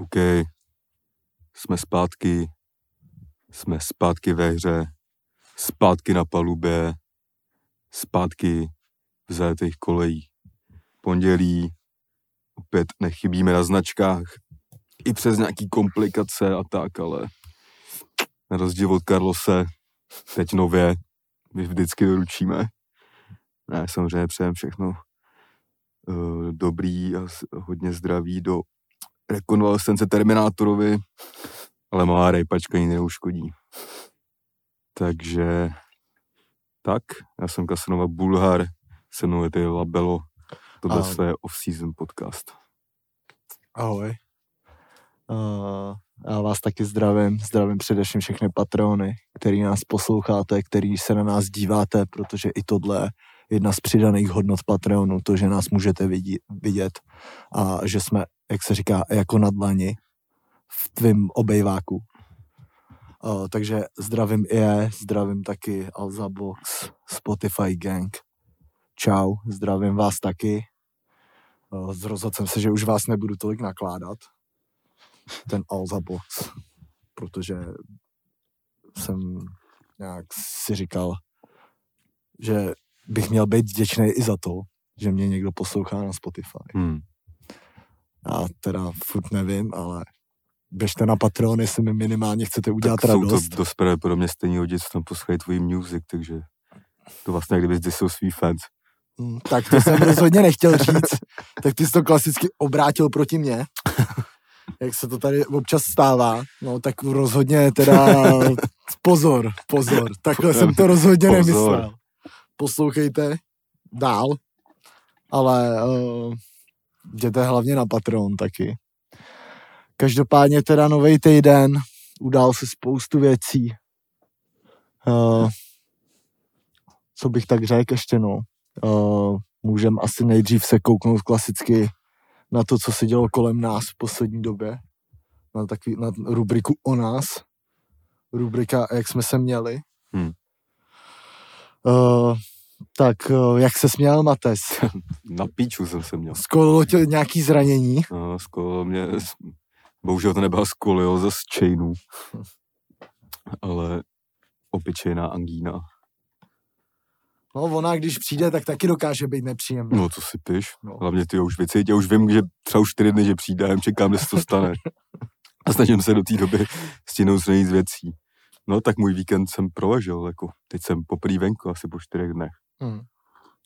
OK, jsme zpátky, jsme zpátky ve hře, zpátky na palubě, zpátky v zajetých kolejí. Pondělí, opět nechybíme na značkách, i přes nějaký komplikace a tak, ale na rozdíl od Carlose, teď nově, my vždycky doručíme. Ne, samozřejmě přejem všechno uh, dobrý a hodně zdraví do rekonvalescence Terminátorovi, ale malá rejpačka ji neuškodí. Takže tak, já jsem Kasanova Bulhar, se mnou je Labelo, tohle je off-season podcast. Ahoj. Uh, já vás taky zdravím, zdravím především všechny patrony, který nás posloucháte, který se na nás díváte, protože i tohle jedna z přidaných hodnot Patreonu, to, že nás můžete vidět a že jsme, jak se říká, jako na dlani v tvým obejváku. Uh, takže zdravím je, zdravím taky Alza Box, Spotify Gang. Čau, zdravím vás taky. Zrozhodl jsem se, že už vás nebudu tolik nakládat, ten Alza Box, protože jsem nějak si říkal, že bych měl být vděčný i za to, že mě někdo poslouchá na Spotify. Hmm. Já teda furt nevím, ale běžte na Patreon, jestli mi minimálně chcete udělat tak radost. Jsou to dost pravděpodobně stejný lidi, co tam poslouchají tvůj music, takže to vlastně kdyby ty jsou svý fans. Hmm, tak to jsem rozhodně nechtěl říct. Tak ty jsi to klasicky obrátil proti mně. Jak se to tady občas stává. No tak rozhodně teda pozor, pozor. Takhle jsem to rozhodně pozor. nemyslel poslouchejte dál, ale uh, jděte hlavně na Patreon taky. Každopádně teda nový týden, udál se spoustu věcí. Uh, co bych tak řekl ještě, no. Uh, můžem asi nejdřív se kouknout klasicky na to, co se dělo kolem nás v poslední době. Na, takový, na rubriku o nás. Rubrika, jak jsme se měli. Hmm. Uh, tak uh, jak se směl Mates? Na píču jsem se měl. Skolilo tě nějaký zranění? No, skolilo mě, bohužel to nebyla skolioza z chainů, ale obyčejná angína. No ona, když přijde, tak taky dokáže být nepříjemná. No to si piš. No. Hlavně ty už věci, já už vím, že třeba už čtyři dny, že přijde, já čekám, se to stane. A snažím se do té doby stěnout z věcí. No tak můj víkend jsem proležel, jako teď jsem poprvé venku asi po čtyřech dnech. Hmm.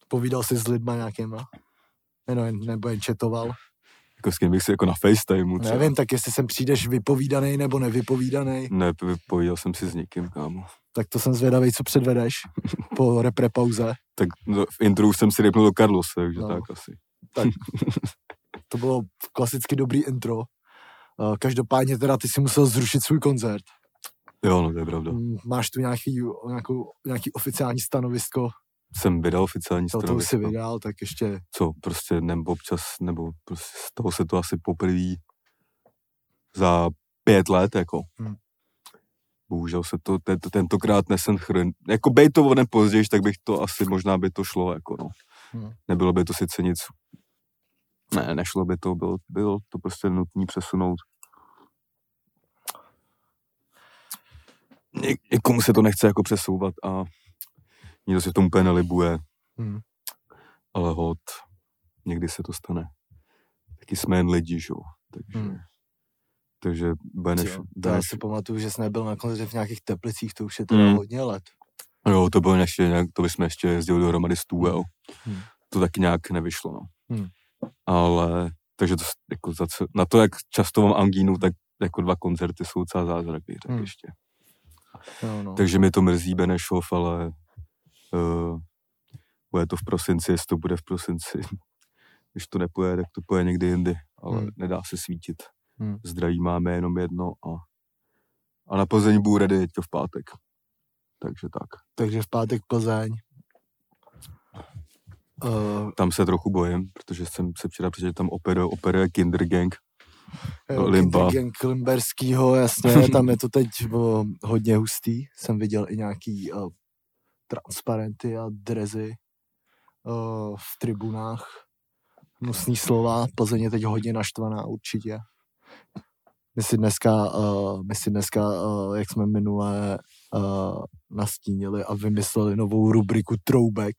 Povídal jsi s lidma nějakýma? Nebo, nebo jen četoval? Jako s kým bych si jako na FaceTimeu třeba. Nevím, tak jestli sem přijdeš vypovídaný nebo nevypovídaný. Ne, vypovídal jsem si s někým, kámo. Tak to jsem zvědavý, co předvedeš po repre pauze. Tak no, v intru jsem si rypnul do Carlos, takže no. tak asi. Tak. To bylo klasicky dobrý intro. Každopádně teda ty si musel zrušit svůj koncert. Jo, no to je pravda. Máš tu nějaký, nějakou, nějaký oficiální stanovisko jsem vydal oficiální to, To už si vydal, tak ještě... Co, prostě nebo občas, nebo prostě z toho se to asi poprvé za pět let, jako. Hmm. Bohužel se to tento, tentokrát nesynchron... Jako bej to o později, tak bych to asi možná by to šlo, jako no. Hmm. Nebylo by to sice nic... Ne, nešlo by to, bylo, bylo to prostě nutné přesunout. Někomu se to nechce jako přesouvat a nikdo si v tom úplně nelibuje. Hmm. Ale hod, někdy se to stane. Taky jsme jen lidi, že? Takže, hmm. takže Beneš... Jo, to já si pamatuju, že jsi nebyl na konci v nějakých teplicích, to už je teda hmm. hodně let. Jo, to bylo ještě nějak, to bychom ještě jezdili dohromady s Tuvel. Hmm. To taky nějak nevyšlo, no. Hmm. Ale, takže to, jako za, na to, jak často mám angínu, tak jako dva koncerty jsou docela zázrak, tak hmm. ještě. No, no. Takže mi to mrzí Benešov, ale Uh, bude to v prosinci, jestli to bude v prosinci. Když to nepůjde, tak to půjde někdy jindy, ale hmm. nedá se svítit. Hmm. Zdraví máme jenom jedno a, a na Plzeň bude ready teďka v pátek. Takže tak. Takže v pátek Plzeň. Uh, tam se trochu bojím, protože jsem se včera přečetl, tam operuje, operuje Kindergang. Jo, Limba. Kindergang Limberskýho, jasně, tam je to teď bo, hodně hustý. Jsem viděl i nějaký uh, transparenty a drezy uh, v tribunách. Hnusný slova, Plzeň je teď hodně naštvaná určitě. My si dneska, uh, my si dneska uh, jak jsme minule uh, nastínili a vymysleli novou rubriku Throwback,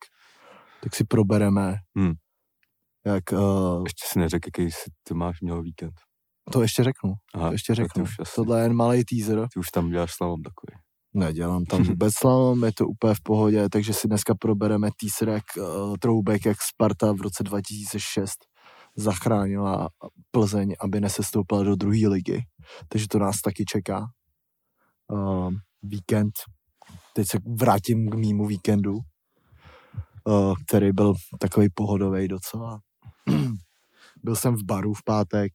tak si probereme, Hmm. jak, uh, Ještě si neřekl, jaký jsi ty máš měl víkend. to ještě řeknu, Aha, to ještě řeknu. Už, asi, Tohle je jen malý teaser, ty už tam děláš slalom takový. Nedělám tam vůbec slalom, je to úplně v pohodě, takže si dneska probereme jak uh, Throwback, jak Sparta v roce 2006 zachránila Plzeň, aby nesestoupila do druhé ligy. Takže to nás taky čeká. Uh, víkend. Teď se vrátím k mýmu víkendu, uh, který byl takový pohodový docela. byl jsem v baru v pátek.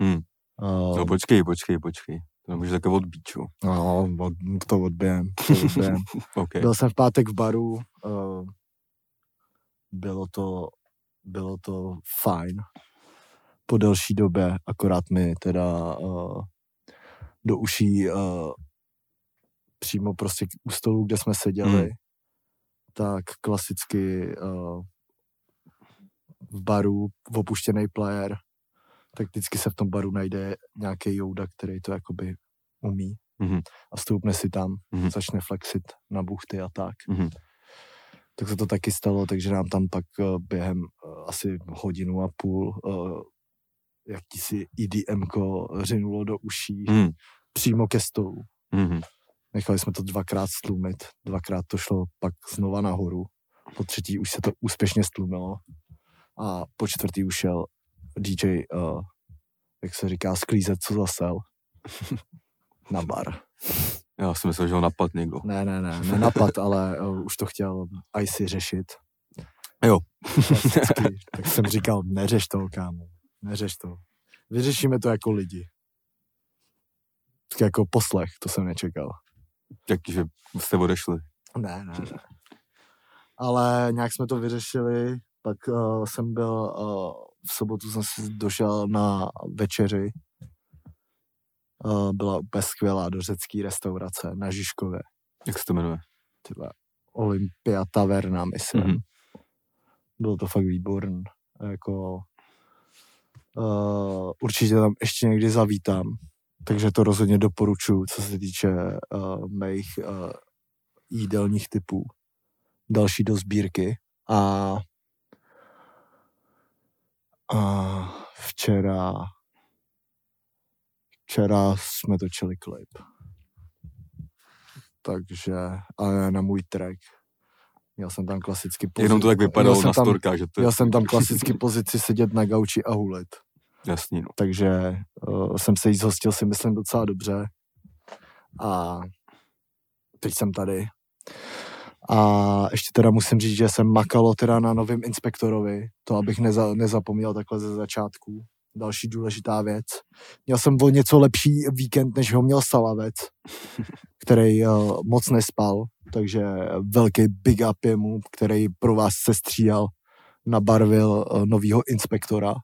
Hmm. Uh, No počkej, počkej, počkej. To můžeš takové odbít, čo? no, od, to odběhem. To odběhem. OK. Byl jsem v pátek v baru, uh, bylo to, bylo to fajn. Po delší době, akorát mi teda uh, do uší uh, přímo prostě u stolu, kde jsme seděli, Hmm. tak klasicky uh, v baru, opuštěný player, tak vždycky se v tom baru najde nějaký jouda, který to jakoby umí Mhm. a stoupne si tam, Mhm. začne flexit na buchty a tak. Mhm. Tak se to taky stalo, takže nám tam pak eh, během eh, asi hodinu a půl eh, jakýsi EDMko řinulo do uší Mhm. přímo ke stolu. Mhm. Nechali jsme to dvakrát stlumit, dvakrát to šlo pak znova nahoru, po třetí už se to úspěšně stlumilo a po čtvrtý už šel DJ, uh, jak se říká, sklízet, co zasel, na bar. Já jsem myslel, že ho napad někdo. Ne, ne, ne, nenapad, ale uh, už to chtěl IC řešit. Jo. Tak jsem říkal, neřeš to, kámo, neřeš to. Vyřešíme to jako lidi. Tak jako poslech, to jsem nečekal. Takže jste odešli. Ne, ne, ne. Ale nějak jsme to vyřešili, pak uh, jsem byl, uh, v sobotu jsem si došel na večeři. Byla úplně skvělá do řecké restaurace na Žižkově. Jak se to jmenuje? Tyhle, Olympia Taverna, myslím. Mhm. Bylo to fakt výborný. Jako, uh, určitě tam ještě někdy zavítám. Takže to rozhodně doporučuji, co se týče uh, mých uh, jídelních typů. Další do sbírky. A, a včera včera jsme točili klip. Takže, ale na můj track. Měl jsem tam klasicky pozici. Jenom to tak vypadalo jsem na storkách, že to je Měl jsem tam klasicky pozici sedět na gauči a hulit. jasný, no. Takže uh, jsem se jí zhostil si myslím docela dobře. A teď jsem tady. A ještě teda musím říct, že jsem makalo teda na novém inspektorovi, to abych neza, nezapomněl takhle ze začátku. Další důležitá věc. Měl jsem o něco lepší víkend, než ho měl Salavec, který uh, moc nespal, takže velký big up jemu, který pro vás se stříhal, nabarvil uh, novýho inspektora,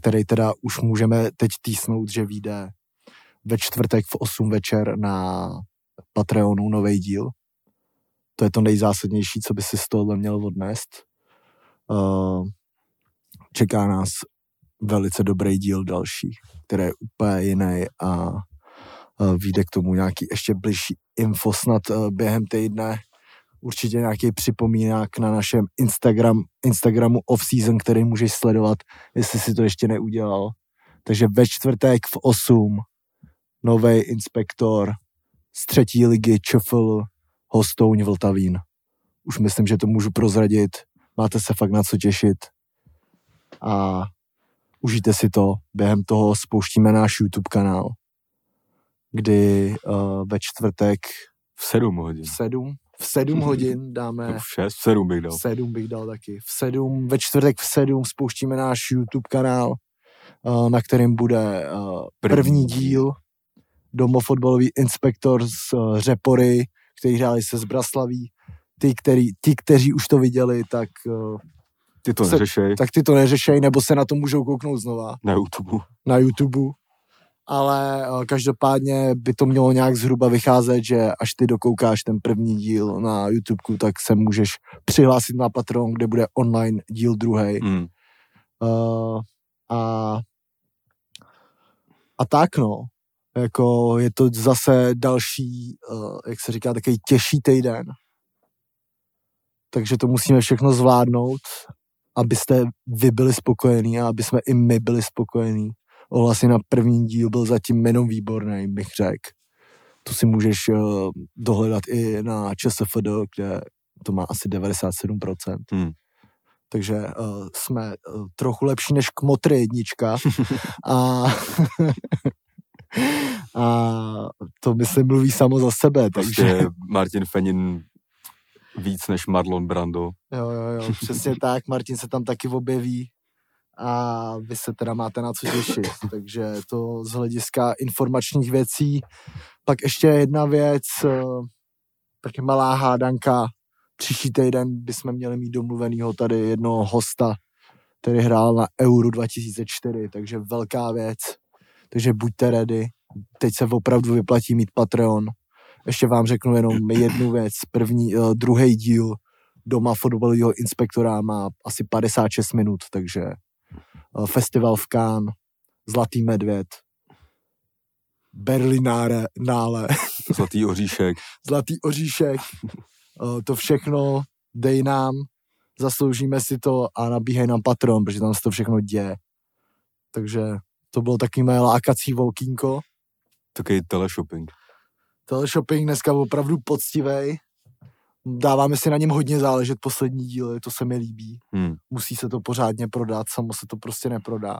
který teda už můžeme teď týsnout, že vyjde ve čtvrtek v 8 večer na Patreonu nový díl. To je to nejzásadnější, co by si z tohohle měl odnést. Uh, čeká nás velice dobrý díl další, který je úplně jiný a uh, vyjde k tomu nějaký ještě bližší info snad uh, během týdne. Určitě nějaký připomínák na našem Instagram, Instagramu off-season, který můžeš sledovat, jestli si to ještě neudělal. Takže ve čtvrtek v 8 nový inspektor z třetí ligy ČFL Hostouň Vltavín. Už myslím, že to můžu prozradit. Máte se fakt na co těšit. A užijte si to. Během toho spouštíme náš YouTube kanál, kdy uh, ve čtvrtek V sedm hodin. v 7, v 7 hodin dáme No, v šest, v sedm bych dal. v sedm bych dal taky. V sedm, ve čtvrtek v sedm spouštíme náš YouTube kanál, uh, na kterém bude uh, První první díl domofotbalový inspektor z uh, Řepory, který hráli se z Braslaví. Ty, který, ti, kteří už to viděli, tak, uh, Ty to se- neřešej tak ty to neřešej, nebo se na to můžou kouknout znova na YouTube. na YouTube. Ale uh, každopádně by to mělo nějak zhruba vycházet, že až ty dokoukáš ten první díl na YouTube, tak se můžeš přihlásit na Patreon, kde bude online díl druhý. Mm. Uh, a, a tak no. Jako je to zase další, uh, jak se říká, takový těžší týden. Takže to musíme všechno zvládnout, abyste vy byli spokojení a aby jsme i my byli spokojení. Ohlasy na první díl byl zatím jenom výborný, bych řekl. To si můžeš uh, dohledat i na ČSFD, kde to má asi 97%. Hmm. Takže uh, jsme uh, trochu lepší než Kmotry jednička. a, a to myslím mluví samo za sebe. Prostě Takže, Martin Fenin víc než Marlon Brando. jo, jo, jo, přesně tak. Martin se tam taky objeví a vy se teda máte na co těšit. Takže to z hlediska informačních věcí. Pak ještě jedna věc, taky malá hádanka. Příští týden bychom měli mít domluvenýho tady jednoho hosta, který hrál na Euro 2004, takže velká věc. Takže buďte ready. Teď se opravdu vyplatí mít Patreon. Ještě vám řeknu jenom jednu věc. První, uh, druhý díl doma fotbalového inspektora má asi 56 minut, takže uh, festival v Cannes, Zlatý medvěd, Berlináre, nále, Zlatý oříšek. Zlatý oříšek, uh, to všechno dej nám, zasloužíme si to a nabíhej nám Patron, protože tam se to všechno děje. Takže to bylo taky moje lákací volkínko. Takový teleshopping. Teleshopping dneska opravdu poctivej. Dáváme si na něm hodně záležet poslední díly, to se mi líbí. Hmm. Musí se to pořádně prodat, samo se to prostě neprodá.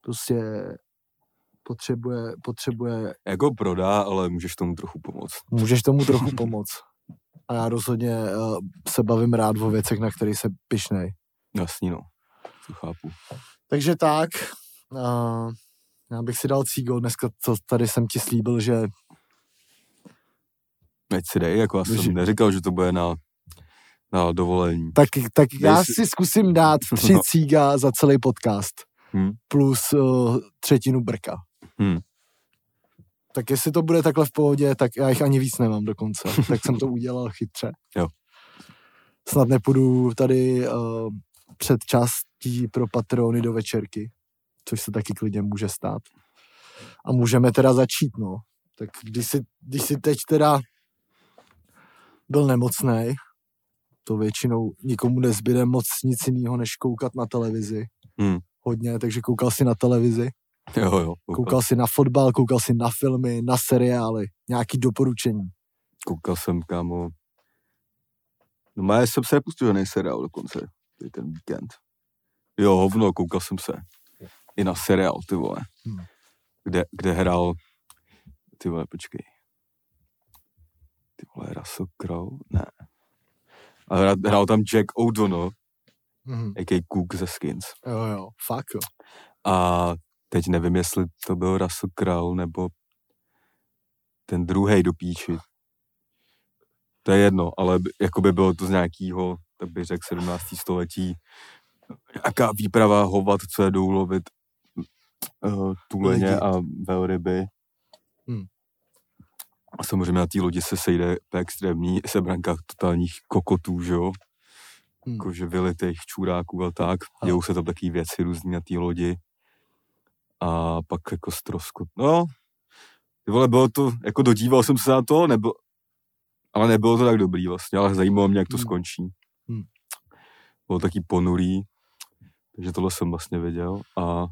Prostě potřebuje, potřebuje, Jako prodá, ale můžeš tomu trochu pomoct. můžeš tomu trochu pomoct. A já rozhodně uh, se bavím rád o věcech, na kterých se pišnej. Jasný no. To chápu. Takže tak, uh, já bych si dal cígo, dneska to tady jsem ti slíbil, že Ať si dej, jako já Že- jsem neříkal, že to bude na, na dovolení. Tak, tak Dej já si- si zkusím dát tři cíga za celý podcast. Hmm. Plus uh, třetinu brka. Hmm. Tak jestli to bude takhle v pohodě, tak já jich ani víc nemám dokonce. tak jsem to udělal chytře. Jo. Snad nepůjdu tady uh, před částí pro patrony do večerky, což se taky klidně může stát. A můžeme teda začít, no. Tak když si, když si teď teda byl nemocnej, to většinou nikomu nezbyde moc nic jiného, než koukat na televizi. Hmm. Hodně, takže koukal si na televizi, Jo, jo. koukal si na fotbal, koukal si na filmy, na seriály, nějaký doporučení. koukal jsem, kámo. No já jsem se nepustil žádný seriál dokonce, ten víkend. Jo, hovno, koukal jsem se. I na seriál, ty vole. Hmm. Kde, kde hrál, ty vole, počkej. Ty vole, Russell Crowe? Ne. A hrál, hrál tam Jack O'Donnell, Mhm. a.k.a. Cook ze Skins. Jo, jo, fakt jo. A teď nevím, jestli to byl Russell Crowe, nebo ten druhý do píči. To je jedno, ale jako by bylo to z nějakého, tak bych řekl, 17. století. Nějaká výprava hovat, co je jdou lovit uh, tuleně Lidi. a velryby. Hmm. A samozřejmě na té lodi se sejde extrémní sebranka totálních kokotů, že jo? Hmm. Jakože vylitých čůráků a tak. A- Dějou se tam taky věci různý na té lodi. A pak jako stroskot. No, ty vole, bylo to, jako dodíval jsem se na to, nebo, ale nebylo to tak dobrý vlastně, ale zajímalo mě, jak to Hmm. skončí. Hmm. Bylo taky ponurý, takže tohle jsem vlastně věděl a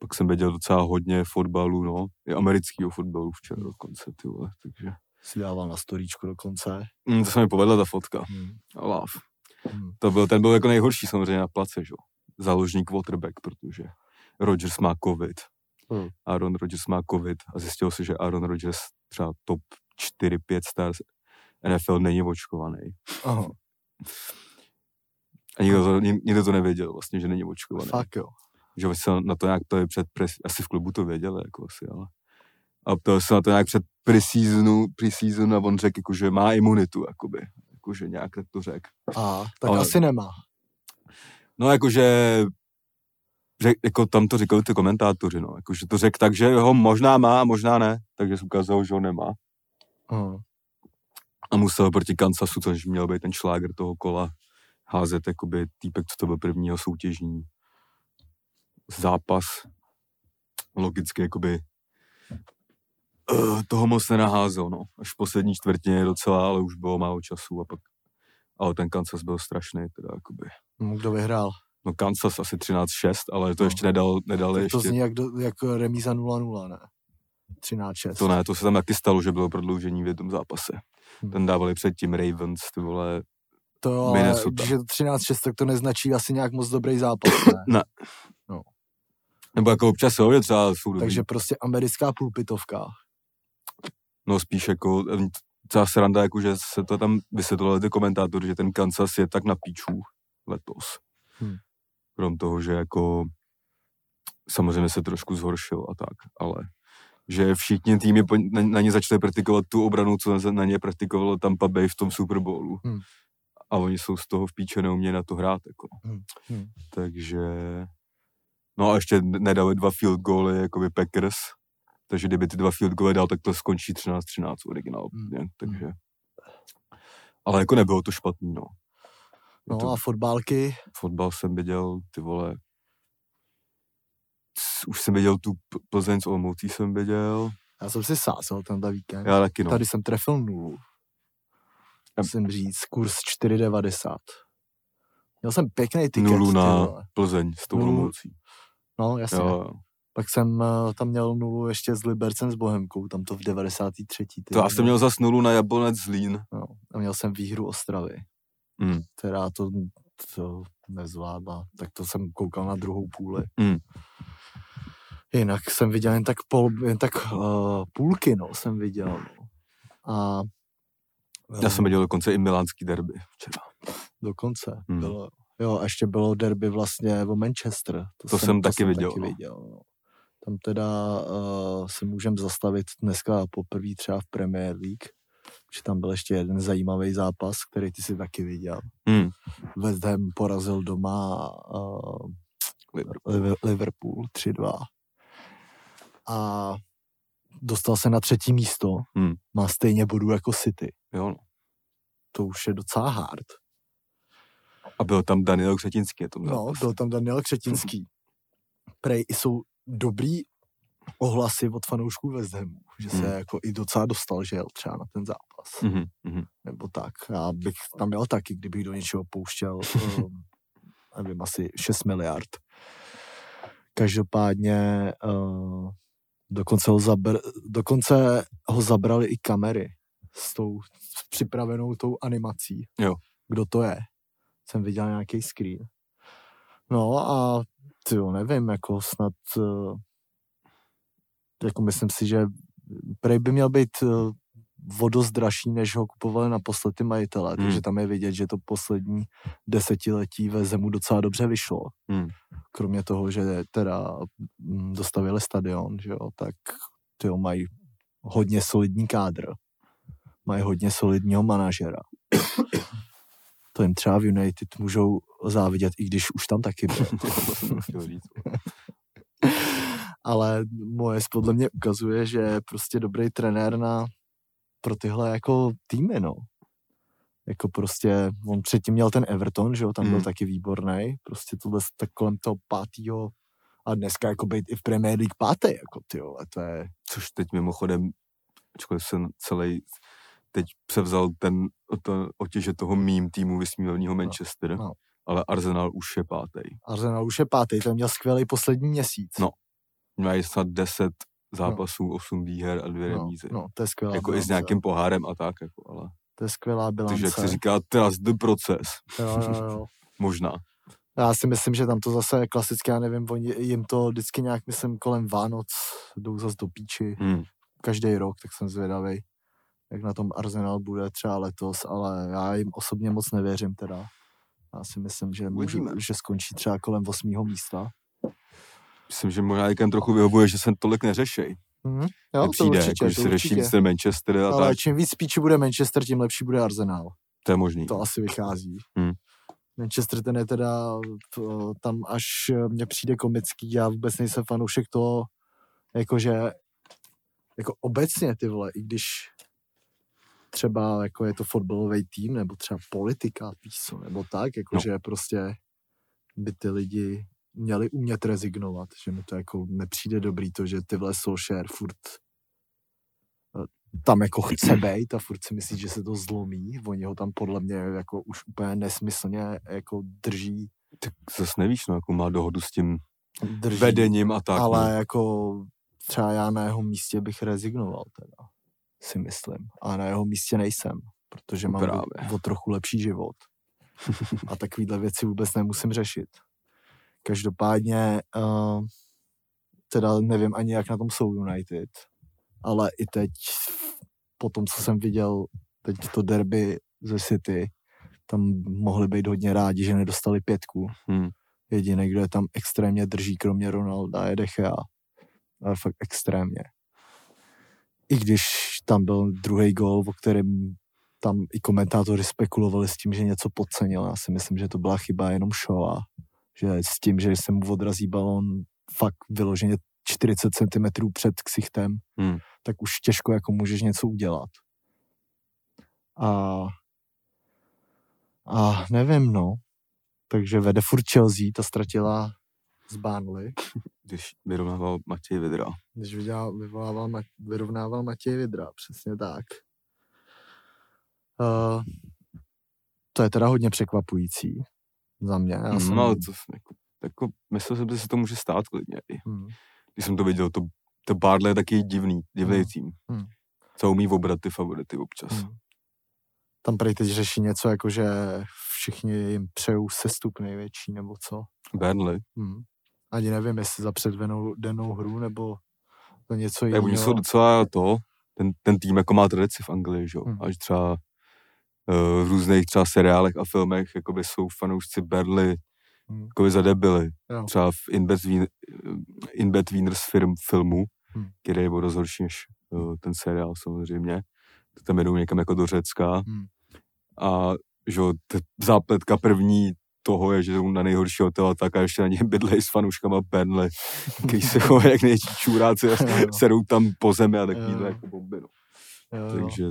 pak jsem věděl docela hodně fotbalu, no, i amerického fotbalu včera dokonce, ty vole, takže Si dával na storíčku dokonce. mm, to se mi povedla ta fotka, Hmm. láv. Hmm. To byl, ten byl jako nejhorší samozřejmě na place, že jo. Záložní quarterback, protože Rodgers má covid. Hmm. Aaron Rodgers má covid a zjistilo se, že Aaron Rodgers třeba top 4-5 stars NFL není očkovaný. Aha, A nikdo to, nik- nikdo to nevěděl vlastně, že není očkovaný. fakt jo. Že se na to nějak to je před, pres, asi v klubu to věděli, jako asi, ale. A to se na to nějak před preseasonu, preseason a on řekl, jako, že má imunitu, jakoby. Jakože nějak tak to řekl. A, tak Ale- asi nemá. No jakože, řek, jako tam to říkali ty komentátoři, no, jakože to řekl tak, že ho možná má a možná ne, takže se ukázalo, že ho nemá. Aha. A musel proti Kansasu, což měl být ten šláger toho kola, házet jakoby týpek, co to byl prvního soutěžní zápas. logicky jakoby uh, toho moc nenaházel, no. Až v poslední čtvrtině docela, ale už bylo málo času a pak ale ten Kansas byl strašný, teda jakoby. Hm, Kdo vyhrál? No Kansas asi 13-6, ale to No. ještě nedal, nedal Tak ještě. to zní jak, do, jak remíza 0-0, ne? 13-6. To ne, to se tam taky stalo, že bylo prodloužení v jednom zápase. Hm. Ten dávali předtím Ravens, ty vole. To jo, ale Minnesota. když je to 13-6, tak to neznačí asi nějak moc dobrý zápas, ne? Nebo jako občas jo, třeba jsou dobrý. Takže prostě americká pulpitovka. No spíš jako, celá sranda, jako, že se to tam vysvětlovali ty komentátory, že ten Kansas je tak na píčů letos. Hmm. Krom toho, že jako samozřejmě se trošku zhoršil a tak, ale že všichni týmy na, na ně začali praktikovat tu obranu, co na, na ně praktikovalo Tampa Bay v tom Super Bowlu. Hmm. A oni jsou z toho v píče neumějí na to hrát. Jako. Hmm. Hmm. Takže... No a ještě nedali dva field goaly, jako by Packers. Takže kdyby ty dva field goaly dal, tak to skončí 13-13 originál. Hmm. Mm. Takže... Ale jako nebylo to špatný, no. Je No to, a fotbálky, Fotbal jsem viděl, ty vole... Už jsem viděl tu Plzeň s Olomoucí jsem viděl. já jsem si sásal tenhle víkend. Já taky, no. Tady jsem trefil nulu. Musím říct, kurz 4,90. Měl jsem pěkný tiket. Nulu na. Plzeň s tou Nulu, Olomoucí. No, jasně. Jo. Pak jsem eh, tam měl nulu ještě s Libercem s Bohemkou, tam to v 93. Ty To já jsem měl zas nulu na Jablonec Zlín. No, a měl jsem výhru Ostravy, Mm. která to, to nezvládla. Tak to jsem koukal na druhou půli. Mm. Jinak jsem viděl jen tak, pol, jen tak uh, půlky, no, jsem viděl. No. A Já jsem viděl dokonce i milánský derby včera. dokonce Hmm. bylo. Jo, a ještě bylo derby vlastně o Manchester. To jsem taky viděl, Taky no. viděl no. Tam teda uh, se můžem zastavit dneska poprvé třeba v Premier League, že tam byl ještě jeden zajímavý zápas, který ty si taky viděl. Mm. West Ham porazil doma uh, Liverpool. Liver- Liverpool 3-2 a dostal se na třetí místo. Hmm. Má stejně bodů jako City. Jo, no. To už je docela hard. A byl tam Daniel Křetinský. Je to No, byl tam Daniel Křetinský. Prej jsou dobrý ohlasy od fanoušků West Hamu, že se Hmm. jako i docela dostal, že jel třeba na ten zápas. Mhm, mhm. Nebo tak. Já bych tam jel taky, kdybych do něčeho pouštěl, um, nevím, asi 6 miliard. Každopádně uh, dokonce, ho zabr, dokonce ho zabrali i kamery s tou s připravenou tou animací. Jo. Kdo to je? Jsem viděl nějaký screen. No a ty jo, nevím, jako snad uh, jako myslím si, že prej by měl být uh, vodost dražší, než ho kupovali naposled ty majitele, Hmm. takže tam je vidět, že to poslední desetiletí ve Zemu docela dobře vyšlo. Hmm. Kromě toho, že teda mm, dostavili stadion, že jo, tak ty jo, mají hodně solidní kádr. Mají hodně solidního manažera. To jim třeba v United můžou závidět, i když už tam taky byl. Ale moje podle mě ukazuje, že je prostě dobrý trenér na pro tyhle jako týmy, no. Jako prostě, on předtím měl ten Everton, že jo, tam byl Mm. taky výborný, prostě tohle tak kolem toho pátýho a dneska jako být i v Premier League pátý, jako ty jo, to je, Což teď mimochodem, ačkoliv jsem celý teď převzal ten to, otěže toho mým týmu vysmívaného Manchester, no. ale Arsenal už je pátý. Arsenal už je pátý, ten měl skvělý poslední měsíc. No, Mají snad 10 zápasů, 8 výher a dvě no, remízy. no, to je skvělá jako i s bilance. nějakým pohárem a tak, jako, ale. To je skvělá bilance. Takže jak se říká, trust the process. Jo, jo, jo. Možná. Já si myslím, že tam to zase je klasické, já nevím, oni, jim to vždycky nějak, myslím, kolem Vánoc jdou zase do píči, Hmm. každý rok, tak jsem zvědavý, jak na tom Arsenal bude třeba letos, ale já jim osobně moc nevěřím teda. Já si myslím, že, můžu, že skončí třeba kolem osmého místa. Myslím, že možná někam trochu vyhovuje, že se tolik neřešej. Mhm. Jo, to Přijde, určitě, jako, že to se řeší určitě. víc ten Manchester a Ale tak. čím víc píči bude Manchester, tím lepší bude Arsenal. To je možný. To asi vychází. Hmm. Manchester ten je teda to, tam až mně přijde komický, já vůbec nejsem fanoušek toho, jakože jako obecně ty vole, i když třeba jako je to fotbalový tým, nebo třeba politika, co, nebo tak, jakože prostě by ty lidi měli umět rezignovat, že mi to jako nepřijde dobrý to, že tyhle Solskjaer furt eh, tam jako chce být a furt si myslí, že se to zlomí. Oni ho tam podle mě jako už úplně nesmyslně jako drží. Tak zase nevíš, no, jako má dohodu s tím drží vedením a tak. ale no. jako třeba já na jeho místě bych rezignoval teda, si myslím. A na jeho místě nejsem, protože mám o, Právě. o trochu lepší život. A takovýhle věci vůbec nemusím řešit. Každopádně, uh, teda nevím ani, jak na tom jsou United, ale i teď, po tom, co jsem viděl teď to derby ze City, tam mohli být hodně rádi, že nedostali pětku. Hmm. Jediný, kdo je tam extrémně drží, kromě Ronalda, je De Gea. Ale fakt extrémně. I když tam byl druhý gol, o kterém tam i komentátoři spekulovali s tím, že něco podcenil. Já si myslím, že to byla chyba jenom show a že s tím, že se mu odrazí balon fakt vyloženě 40 cm před ksichtem, Hmm. tak už těžko jako můžeš něco udělat. A, a nevím, no. Takže vede furt Chelsea, ta ztratila z Burnley, Když vyrovnával Matěj Vidra. když vydělal, vyvolával, vyrovnával Matěj Vidra, přesně tak. Uh, to je teda hodně překvapující za mě. Já Já jsem, no, ale to, jako, jako, myslel jsem, že se to může stát klidně. hmm, Když jsem to viděl, to, to Barley je taky divný, divný Hmm. tým. Hmm. Co umí obrat ty favority občas. hmm. Tam prý teď řeší něco, jako že všichni jim přejou sestup největší, nebo co. Burnley. Hmm. Ani nevím, jestli za předvenou dennou hru, nebo to něco Tak oni jiného. jsou docela to, ten, ten tým jako má tradici v Anglii, že jo. Hmm. Až třeba uh, v různých třeba seriálech a filmech jakoby jsou fanoušci Burnley Hmm. jakoby zadebili. Jo. Třeba v In Betweeners film, filmu, Hmm. který je o dost horší než uh, ten seriál samozřejmě. To tam jedou někam jako do Řecka. Hmm. A že t- zápletka první toho je, že jsou na nejhorší hotel a tak a ještě na něm bydlej s fanouškama Burnley, který se chovají jak největší čůráci a serou tam po zemi a takový Jo. jako bomby. No. Takže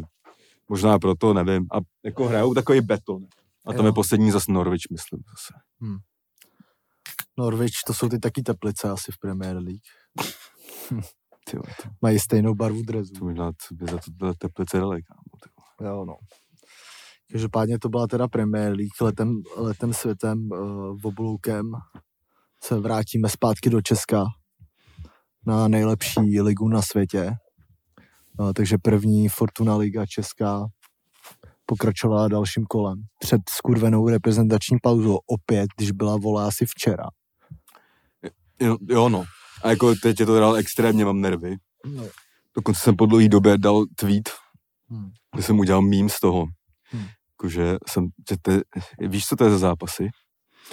možná proto, nevím. A jako hrajou takový beton. A tam Jo. je poslední zase Norwich, myslím zase. Norwich, to jsou ty taky teplice asi v Premier League. Ty, vole, to, Mají stejnou barvu drezu. to možná by za to byla teplice dali, kámo. Jo, no. Každopádně to byla teda Premier League letem, letem světem uh, v obloukem. Se vrátíme zpátky do Česka na nejlepší ligu na světě. Uh, takže první Fortuna Liga Česká pokračovala dalším kolem. Před skurvenou reprezentační pauzou opět, když byla vole asi včera. Jo, jo, no. A jako teď je to dal extrémně, mám nervy. No. Dokonce jsem po dlouhé době dal tweet, Hmm. kde jsem udělal mím z toho. Hmm. Jakože jsem, že te, víš, co to je za zápasy?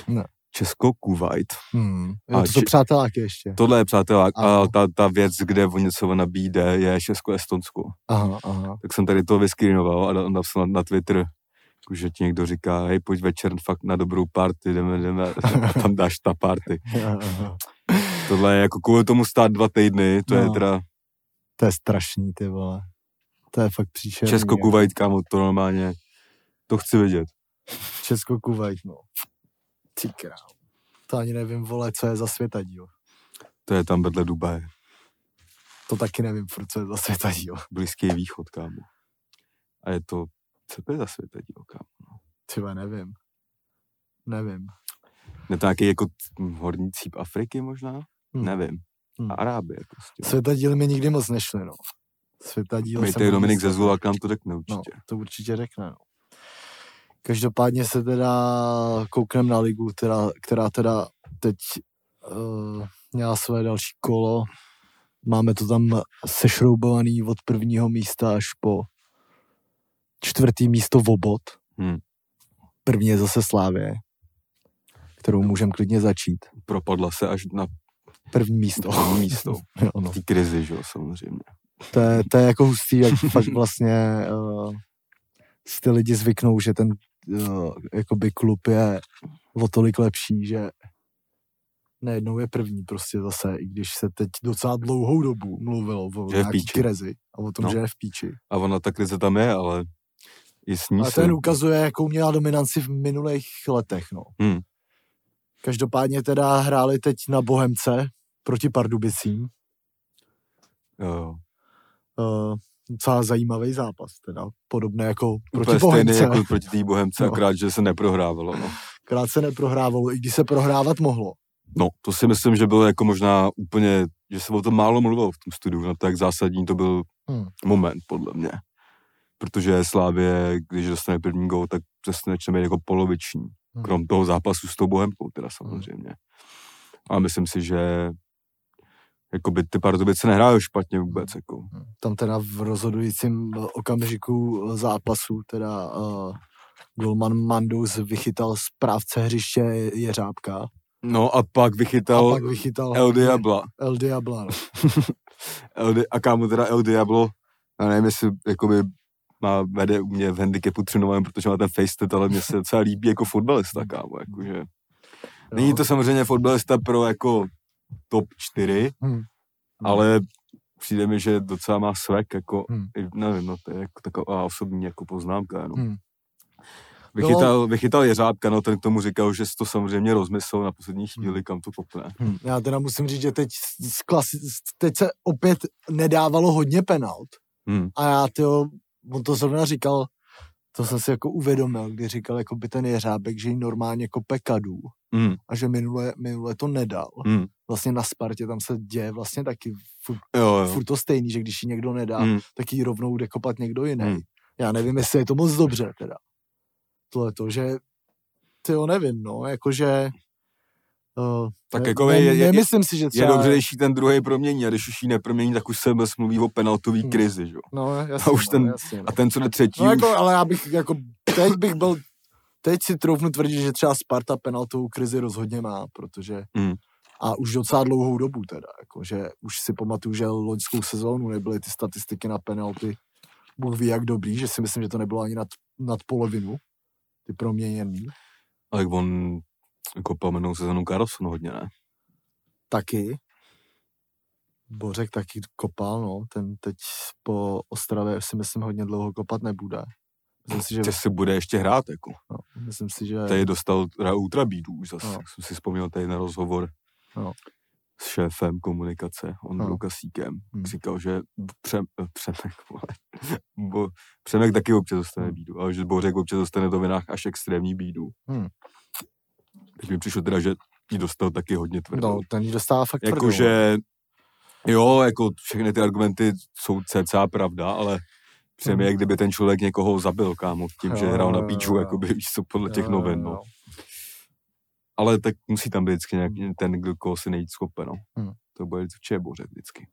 Ne. Česko, Kuwait. Hmm. Jo, to jsou či- přáteláky ještě. Tohle je, přátelé, a ta, ta věc, kde o něco nabíde, je Česko-Estonsko. Aha, aha. Tak jsem tady to vyskrinoval a napsal na, na Twitter, že ti někdo říká, hej, pojď večer fakt na dobrou party, jdeme, jdeme, a tam dáš ta party. Tohle je jako kvůli tomu stát dva týdny, to je No. teda To je strašný, ty vole. To je fakt příšerný. Česko, jako. Kuwait, kámo, to normálně, to chci vidět. Česko Kuwait, no. Ty král. To ani nevím, vole, co je za světadíl. To je tam vedle Dubaje, To taky nevím, furt, co je za světadíl. Blízký východ, kámo. A je to, co to je za světadíl, kámo? Třeba nevím. Nevím. Je to nějaký jako horní cíp Afriky možná? Hm. Nevím. Hm. Arábie prostě. Světadíly mi nikdy moc nešly, no. Světadíl tady Dominik Zezula, nám to řekne No, určitě. to určitě řekne, no. Každopádně se teda koukneme na ligu, teda, která teda teď uh, měla své další kolo. Máme to tam sešroubovaný od prvního místa až po čtvrtý místo v obod. Hmm. První je zase Slávě, kterou můžeme klidně začít. Propadla se až na První místo. první místo. jo, no. Tý krizi, že jo, samozřejmě. to, je, to je jako hustý, jak fakt vlastně uh, si ty lidi zvyknou, že ten uh, jakoby klub je o tolik lepší, že najednou je první prostě zase, i když se teď docela dlouhou dobu mluvilo o Že nějaký krizi a o tom, No. že je v píči. A ona ta krize tam je, ale i s ní A se... ten ukazuje, jakou měla dominanci v minulých letech, no. Hmm. Každopádně teda hráli teď na Bohemce proti Pardubicím. Jo, jo. Uh, docela zajímavý zápas, teda podobné jako proti Úplně stejný Bohemce. jako proti té Bohemce, No. akorát, že se neprohrávalo. No. Krát se neprohrávalo, i když se prohrávat mohlo. no, to si myslím, že bylo jako možná úplně, že se o tom málo mluvilo v tom studiu, no tak zásadní to byl Hmm. moment, podle mě. Protože Slávě, když dostane první gol, tak přesně začne být jako poloviční. Hmm. Krom toho zápasu s tou Bohemkou teda samozřejmě. A myslím si, že jakoby ty Pardubice nehrály špatně vůbec. Jako. Tam teda v rozhodujícím eh, okamžiku eh, zápasu teda uh, golman Mandus vychytal správce hřiště Jeřábka No a pak a vychytal pak vychytal El Diabla. El Diabla. no. El Di- a kámo teda El Diablo, já nevím, jestli jakoby má, vede u mě v handicapu 3 protože má ten facet, ale mně se docela líbí jako fotbalista, kámo, jakože. Není to samozřejmě fotbalista pro jako top 4, Hmm. ale přijde mi, že docela má svek, jako, Hmm. nevím, no, to je jako taková osobní jako poznámka, jenom. Hmm. Vychytal, vychytal Jeřábka, no ten k tomu říkal, že to samozřejmě rozmyslel na poslední chvíli, kam to kopne. Hmm. Já teda musím říct, že teď, z klasi- teď se opět nedávalo hodně penalt. Hmm. A já, tyjo, on to zrovna říkal, to jsem si jako uvědomil, kdy říkal jako by ten Jeřábek, že jí normálně kope kadů Hmm. a že minule, minule to nedal. Hmm. Vlastně na Spartě tam se děje vlastně taky furt, Jo, jo. furt to stejný, že když ji někdo nedá, Hmm. tak ji rovnou jde kopat někdo jiný. Hmm. Já nevím, jestli je to moc dobře teda. Tohle to, že ty jo, nevím, no, jakože uh, Tak ne, jako ne, je- je- je- nemyslím si, že Je třeba... dobře, když ten druhý promění a když už ji nepromění, tak už se bez mluví o penaltový Hmm. krizi, že? jo. No, jasně, A už no, ten- jasně, no. A ten, co jde třetí, No už... jako, ale já bych jako, teď bych byl, teď si troufnu tvrdit, že třeba Sparta penaltovou krizi rozhodně má, protože Hmm. a už docela dlouhou dobu teda, jako, že už si pamatuju, že loňskou sezónu nebyly ty statistiky na penalty Bůh ví jak dobrý, že si myslím, že to nebylo ani nad, nad polovinu, ty proměněný, Ale on kopal minulou sezonu Carlson hodně, ne? taky. Bořek taky kopal, no, ten teď po Ostravě si myslím hodně dlouho kopat nebude. Myslím si, že, Že si bude ještě hrát, jako. no, myslím si, že Tady dostal teda ultrabídu už zase, No. jak jsem si vzpomněl tady na rozhovor No. s šéfem komunikace, Ondrou No. Kasíkem. Hmm. Říkal, že Přem, Přemek, vole, Bo, Přemek taky občas dostane Hmm. bídu, ale že Bořek občas dostane to vinách až extrémní bídu. Hmm. Teď mi přišlo teda, že ji dostal taky hodně tvrdou. no, ten jí dostává fakt. Jakože, jo, jako všechny ty argumenty jsou cca pravda, ale přijde mi, Mhm. jak kdyby ten člověk někoho zabil, kámo, tím, že Jo, hrál na píču, jo. jakoby, víš co, podle těch Jo, novin, no. jo. Ale tak musí tam být vždycky nějaký ten, kdo koho si nejvíc kope, no. Hmm. To bude vždycky bořek vždycky.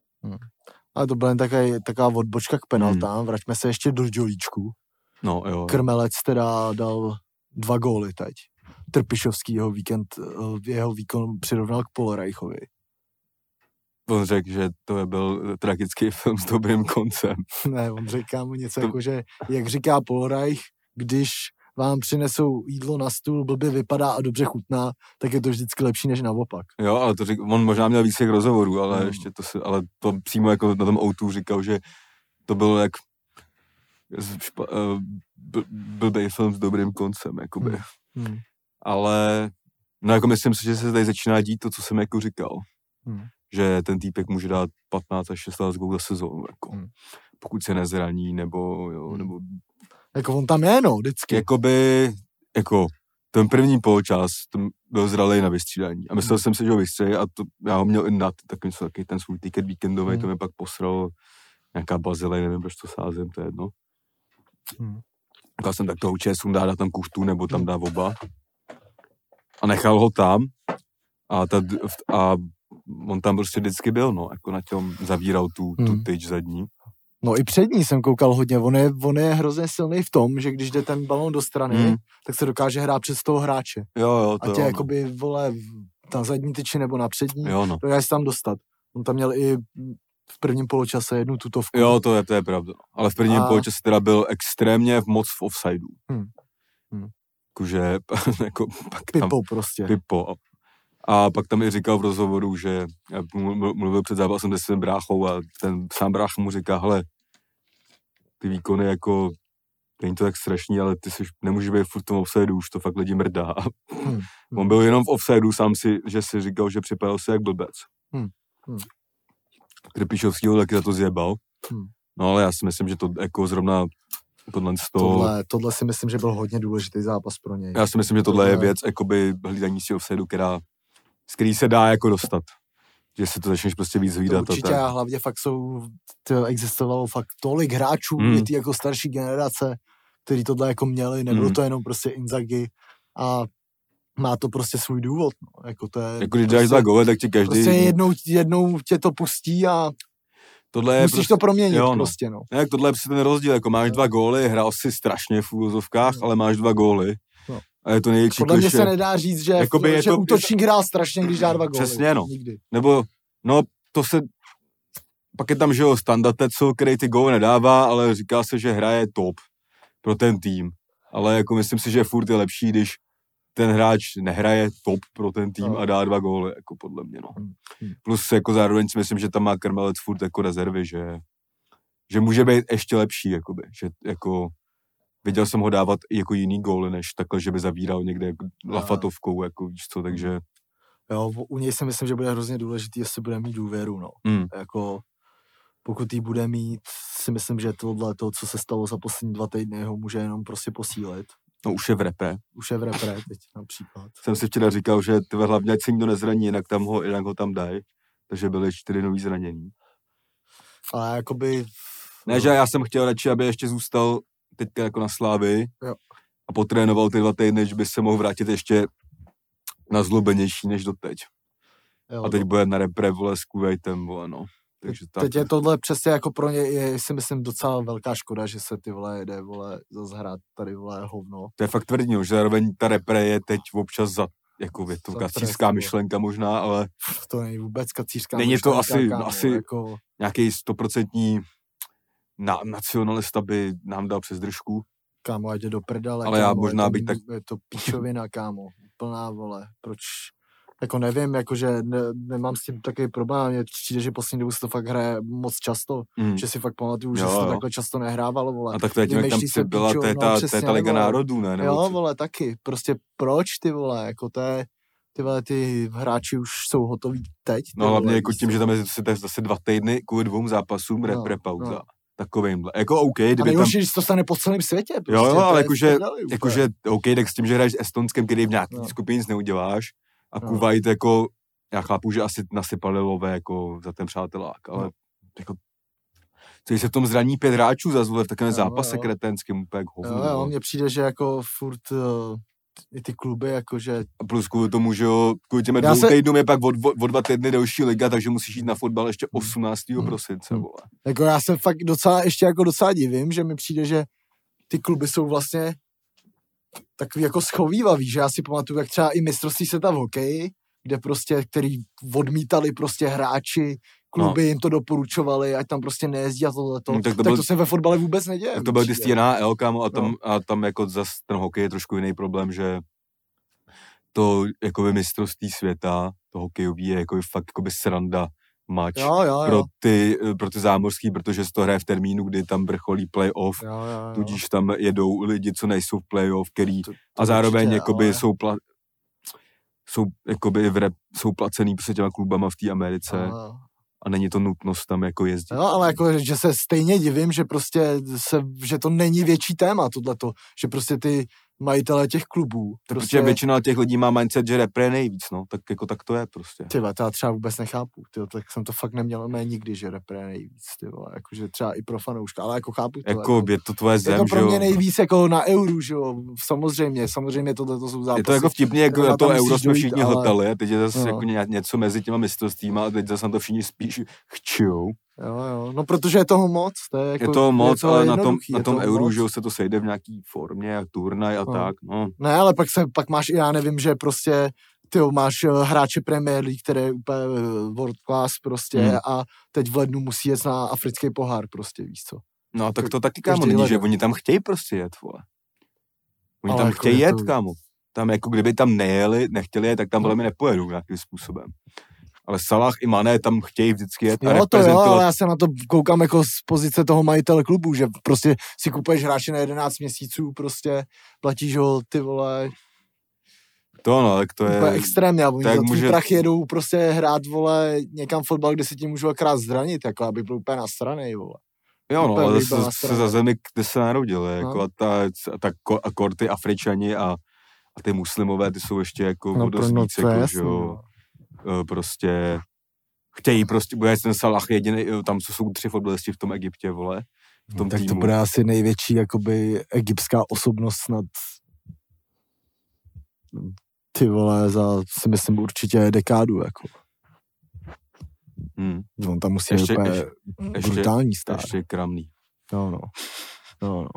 Ale to byla jen taková, taková odbočka k penaltám. Vraťme se ještě do Dělíčku. No, jo. Krmelec teda dal dva góly teď. Trpišovský jeho víkend, eh, jeho výkon přirovnal k Polorajchovi. On řekl, že to je byl tragický film s dobrým koncem. ne, on říká mu něco To- jako, že jak říká Polorajch, když vám přinesou jídlo na stůl, blbě vypadá a dobře chutná, tak je to vždycky lepší než naopak. Jo, ale to řík, on možná měl víc těch rozhovorů, ale Hmm. ještě to si, ale to přímo jako na tom outu říkal, že to byl jak špa, uh, blbý film s dobrým koncem, jakoby. Hmm. Hmm. Ale no jako myslím si, že se tady začíná dít to, co jsem jako říkal. Hmm. Že ten týpek může dát 15 až 16 gólů za sezónu, jako. Hmm. Pokud se nezraní, nebo jo, Hmm. nebo Jako on tam je, no, vždycky. jakoby, jako ten první poločas to byl zralej na vystřídání. A myslel Hmm. jsem si, že ho vystřelí a to, já ho měl i na takový, takový ten svůj tiket víkendový, Hmm. to mi pak posral nějaká bazilej, nevím, proč to sázím, to je jedno. Hmm. Jsem tak toho určitě sundá, dá tam kuchtu, nebo tam dá oba. A nechal ho tam a, ta, a on tam prostě vždycky byl, no, jako na tom zavíral tu, tu Hmm. tyč zadní. No i přední jsem koukal hodně. On je, on je hrozně silný v tom, že když jde ten balon do strany, Hmm. tak se dokáže hrát přes toho hráče. Jo, jo, to A tě jo, no. jakoby, vole, v- na zadní tyči nebo na přední, jo, no. dokáže se tam dostat. On tam měl i v prvním poločase jednu tutovku. Jo, to je, to je pravda. Ale v prvním A- poločase teda byl extrémně moc v offsideu. Hmm. Hmm. Jakože, jako, pak tam Pipo prostě. pipo. A pak tam i říkal v rozhovoru, že mlu- mluvil před zápasem se svým bráchou a ten sám brácha mu říká, hele, ty výkony jako, není to tak strašný, ale ty jsi, nemůžeš být furt v tom offsideu, už to fakt lidi mrdá. Hmm. On byl jenom v offsideu, sám si, že si říkal, že připadal se jak blbec. Hmm. Hmm. Trpišovskýho taky za to zjebal. Hmm. No ale já si myslím, že to jako zrovna tohle toho, Tohle, tohle si myslím, že byl hodně důležitý zápas pro něj. já si myslím, že tohle je tohle- věc, jakoby hlídání si offsideu, která, z který se dá jako dostat. Že si to začneš prostě víc hlídat. určitě a hlavně fakt jsou, to existovalo fakt tolik hráčů, Hmm. ty jako starší generace, který tohle jako měli, nebylo Hmm. to jenom prostě Inzaghi a má to prostě svůj důvod, no. jako to je Jako když dáš prostě, dva góly, tak ti každý... prostě jednou, jednou tě to pustí a tohle je musíš prostě, to proměnit jo, no. prostě, no. Ne, jak tohle je prostě ten rozdíl, jako máš dva góly, hrál si strašně v úvozovkách, ale máš dva góly. A je to největší Podle mě kliše. se nedá říct, že, Jakoby je že to- útočník hrál strašně, když dá dva góly. Přesně, no. Nikdy. Nebo, no, to se... Pak je tam, že jo, Standa Tetzel, který ty góly nedává, ale říká se, že hraje top pro ten tým. Ale jako myslím si, že furt je lepší, když ten hráč nehraje top pro ten tým No. a dá dva góly, jako podle mě, no. Hmm, hmm. Plus jako zároveň si myslím, že tam má Krmelec furt jako rezervy, že, že může být ještě lepší, jakoby, že jako viděl jsem ho dávat jako jiný góly, než takhle, že by zavíral někde jako lafatovkou, jako víš co, takže Jo, u něj si myslím, že bude hrozně důležitý, jestli bude mít důvěru, no. mm, jako pokud jí bude mít, si myslím, že tohle, to, co se stalo za poslední dva týdny, ho může jenom prostě posílit. no už je v repre. Už je v repre teď například. Jsem si včera říkal, že ty hlavně, ať se nikdo nezraní, jinak, tam ho, jinak ho tam dají. Takže byly čtyři nový zranění. Ale jakoby... Ne, že já jsem chtěl radši, aby ještě zůstal teďka jako na slávy Jo. a potrénoval ty dva týdny, že by se mohl vrátit ještě na zlobenější než doteď. Jo, A teď bude na repre, vole, s Kuwaitem, vole, no. Takže tak. Teď je tohle přesně jako pro ně, je, si myslím, docela velká škoda, že se ty vole jede, vole, zase hrát tady, vole, hovno. To je fakt tvrdý, no, že zároveň ta repre je teď občas za, jako je to kacířská myšlenka možná, ale To není vůbec kacířská Není to asi- kámo, asi- Jako, nějaký stoprocentní na, nacionalista by nám dal přes držku. kámo, ať jde do prdele, Ale já kámo, možná je to, bych tak- Je to píčovina, kámo, plná, vole, proč... Jako nevím, jakože ne, nemám s tím takový problém, mně přijde, že poslední dobu se to fakt hraje moc často, Mm. že si fakt pamatuju, že Jo, se to takhle často nehrávalo, vole. A tak to je tím, jak tam se byla píčo, to je no, ta, je přesně, ta Liga národů, ne? Nebo Jo, co? vole, taky. Prostě proč ty vole, jako to je, ty vole, ty hráči už jsou hotoví teď. No hlavně vole, jako tím, že tam je zase dva týdny kvůli dvou zápasům, No, repre pauza. no. Takovýmhle. Jako OK, A kdyby tam... nejhorší, když to stane po celém světě. Prostě, Jo, jo, to ale jakože, jakože OK, tak s tím, že hraješ s Estonskem, který v nějaký No. skupině nic neuděláš a No. Kuwait jako, já chápu, že asi nasypali lové jako za ten přátelák, ale No. jako Když se v tom zraní pět hráčů za v takovém Jo, zápase jo. kretenským úplně jak hovno. Jo, jo, mně přijde, že jako furt uh, i ty kluby, jakože A plus kvůli tomu, že jo, kvůli těm dvou se- týdnům je pak o, o, o dva týdny další liga, takže musíš jít na fotbal ještě 18. Hmm. prosince, Hmm. vole. Jako já se fakt docela, ještě jako docela divím, že mi přijde, že ty kluby jsou vlastně takový jako schovývavý, že já si pamatuju, jak třeba i mistrovství světa v hokeji, kde prostě, který odmítali prostě hráči, kluby no. jim to doporučovali, ať tam prostě nejezdí a tohleto. Hmm, tak, to byl- tak to se ve fotbale vůbec neděje. Tak to byl ty NHL, kámo, a tam, No. a tam jako zas ten hokej je trošku jiný problém, že to jako mistrovství světa, to hokejový je jako fakt jako sranda mač Jo, jo, jo. pro ty, pro ty zámořský, protože se to hraje v termínu, kdy tam vrcholí playoff, jo, jo, jo. tudíž tam jedou lidi, co nejsou v playoff, který To- to a zároveň určitě, jakoby jsou, pla, jsou, jakoby v rep, jsou placený prostě těma klubama v té Americe Jo, jo. A není to nutnost tam jako jezdit. Jo, ale jako, že se stejně divím, že prostě se, že to není větší téma, tohleto, že prostě ty majitelé těch klubů, Tak prostě, Protože většina těch lidí má mindset, že repre je nejvíc, no, tak jako tak to je prostě. ty to já třeba vůbec nechápu, ty, vole, tak jsem to fakt neměl mé nikdy, že repre je nejvíc, ty vole, jakože třeba i pro fanouška, ale jako chápu to. Jako je to tvoje je zem, to že pro jo. mě nejvíc jako na euru, že jo, samozřejmě, samozřejmě tohle to jsou zápasy. Je to jako vtipný, jak které na to euro jsme všichni ale- a teď je zase No. jako ně- něco mezi těma mistrovstvíma a teď zase na to všichni spíš chčujou. Jo, jo, no protože je toho moc, to je jako, Je to moc, to ale na tom, na je tom to moc. že se to sejde v nějaký formě a turnaj a No. tak, no. Ne, ale pak, se, pak máš, já nevím, že prostě ty máš eh, hráče Premier League, který je úplně eh, world class prostě Hmm. a teď v lednu musí jet na africký pohár prostě, víš co. No tak to taky, kámo, není, že oni tam chtějí prostě jet, vole. Oni Ale tam jako chtějí je jet, to- kámo. Tam jako kdyby tam nejeli, nechtěli jet, tak tam No. podle mě nepojedou nějakým způsobem. Ale Salah i Mané tam chtějí vždycky jet a Jo, to jo, ale já se na to koukám jako z pozice toho majitele klubu, že prostě si kupuješ hráče na 11 měsíců, prostě platíš ho, ty vole, To no, tak to úplně je... extrémně a oni tak za může- prach jedou prostě hrát, vole, někam fotbal, kde si tím můžu akrát zranit, jako aby byl úplně na straně, vole. Jo, no, ale zase se strana. za zemi, kde se narodil, jako No. a, ta, a, ta, a korty Afričani a, a ty muslimové, ty jsou ještě jako No, no, dost no, jako, jasný, že jo, no. Prostě chtějí prostě, bude ten Salah jediný, eh, tam jsou tři fotbalisti v tom Egyptě, vole, v tom tak to týmu. bude asi největší, jakoby, egyptská osobnost snad ty vole, za si myslím určitě dekádu, jako. Hmm, On tam musí Ještě- úplně ještě- ještě- brutální stát. ještě kramný. No, no. No, no.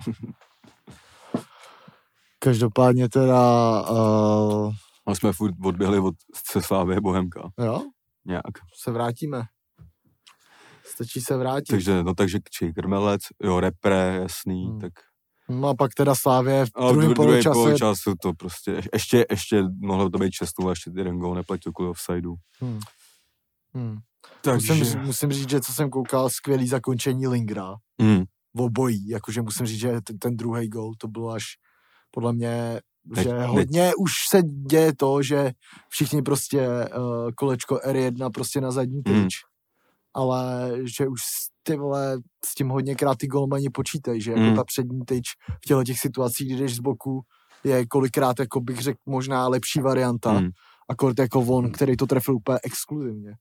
Každopádně teda, uh, Ale jsme furt odběhli od Ceslávy Bohemka, jo, nějak. se vrátíme. Stačí se vrátit. Takže, no takže či Krmelec, jo, repre, jasný, Hmm. hmm. tak No a pak teda Slávě v druhém v druhém poločase. poločasu to prostě, ješ- ještě, ještě mohlo to být 6 a ještě jeden gól neplatil kvůli offsideu. Hmm. Hmm. Takže, Musím, říct- musím říct, že co jsem koukal, skvělý zakončení Lingra. mm, v obojí, jakože musím říct, že ten, ten druhý gol, to bylo až podle mě, Teď- že teď- hodně už se děje to, že všichni prostě uh, kolečko R1 prostě na zadní tyč, Mm. ale že už s- ty vole s tím hodněkrát ty golmani počítají, že jako Mm. ta přední tyč v těchto těch situacích, kdy jdeš z boku, je kolikrát, jako bych řekl, možná lepší varianta, mm, akord jako on, který to trefil úplně exkluzivně.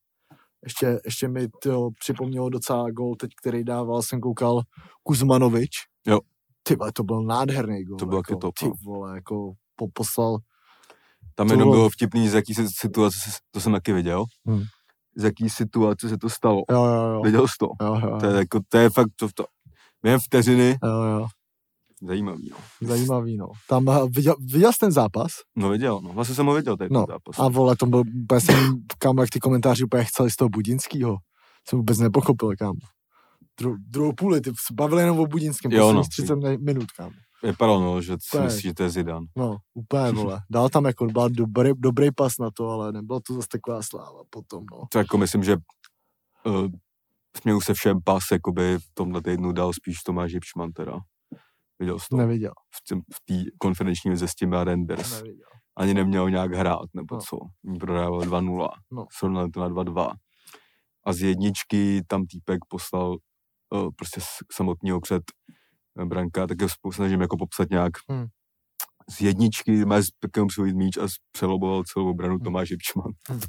Ještě, ještě mi to připomnělo docela gol teď, který dával, jsem koukal, Kuzmanovič. Jo. Ty vole, to byl nádherný gol. To byl jako, top, Ty vole, jako po, poslal. tam To jenom bylo- vtipný, z jaký si- situace, to jsem taky viděl, Hmm. z jaký situace se to stalo. Jo, jo, jo. Viděl jsi to? Jo, jo, To je, jako, to je fakt, to, to, během vteřiny, jo, jo. zajímavý, no. Zajímavý, no. Tam eh, viděl, viděl jsi ten zápas? No viděl, no, vlastně jsem ho viděl, ten No, zápas. A vole, to byl, úplně jsem, kam, jak ty komentáři úplně chceli z toho Budinskýho. Jsem vůbec nepochopil, kam. Dru, druhou půli, ty se bavili jenom o Budinském, Jo, no. posledních 30 mi- minut, kam. Vypadalo, no, že si myslíš, že to je Zidane. No, úplně, vole. Dal tam jako, byl dobrý, dobrý pas na to, ale nebyla to zase taková sláva potom, no. To jako myslím, že uh, směju se všem pas, jakoby v tomhle týdnu dal spíš Tomáš Jipšman teda. Viděl jsi to? Neviděl, v té v té konferenční lize s těmi Renders. neviděl. Ani neměl nějak hrát, nebo No. co. Prodával 2-0. No. Srovnali to na 2-2. A z jedničky tam týpek poslal prostě s samotního před eh, branka, tak je sp- snažím jako popsat nějak Hmm. z jedničky má pěkně přivojit míč a přeloboval celou obranu Hmm. Tomáš Jipčman. Hmm.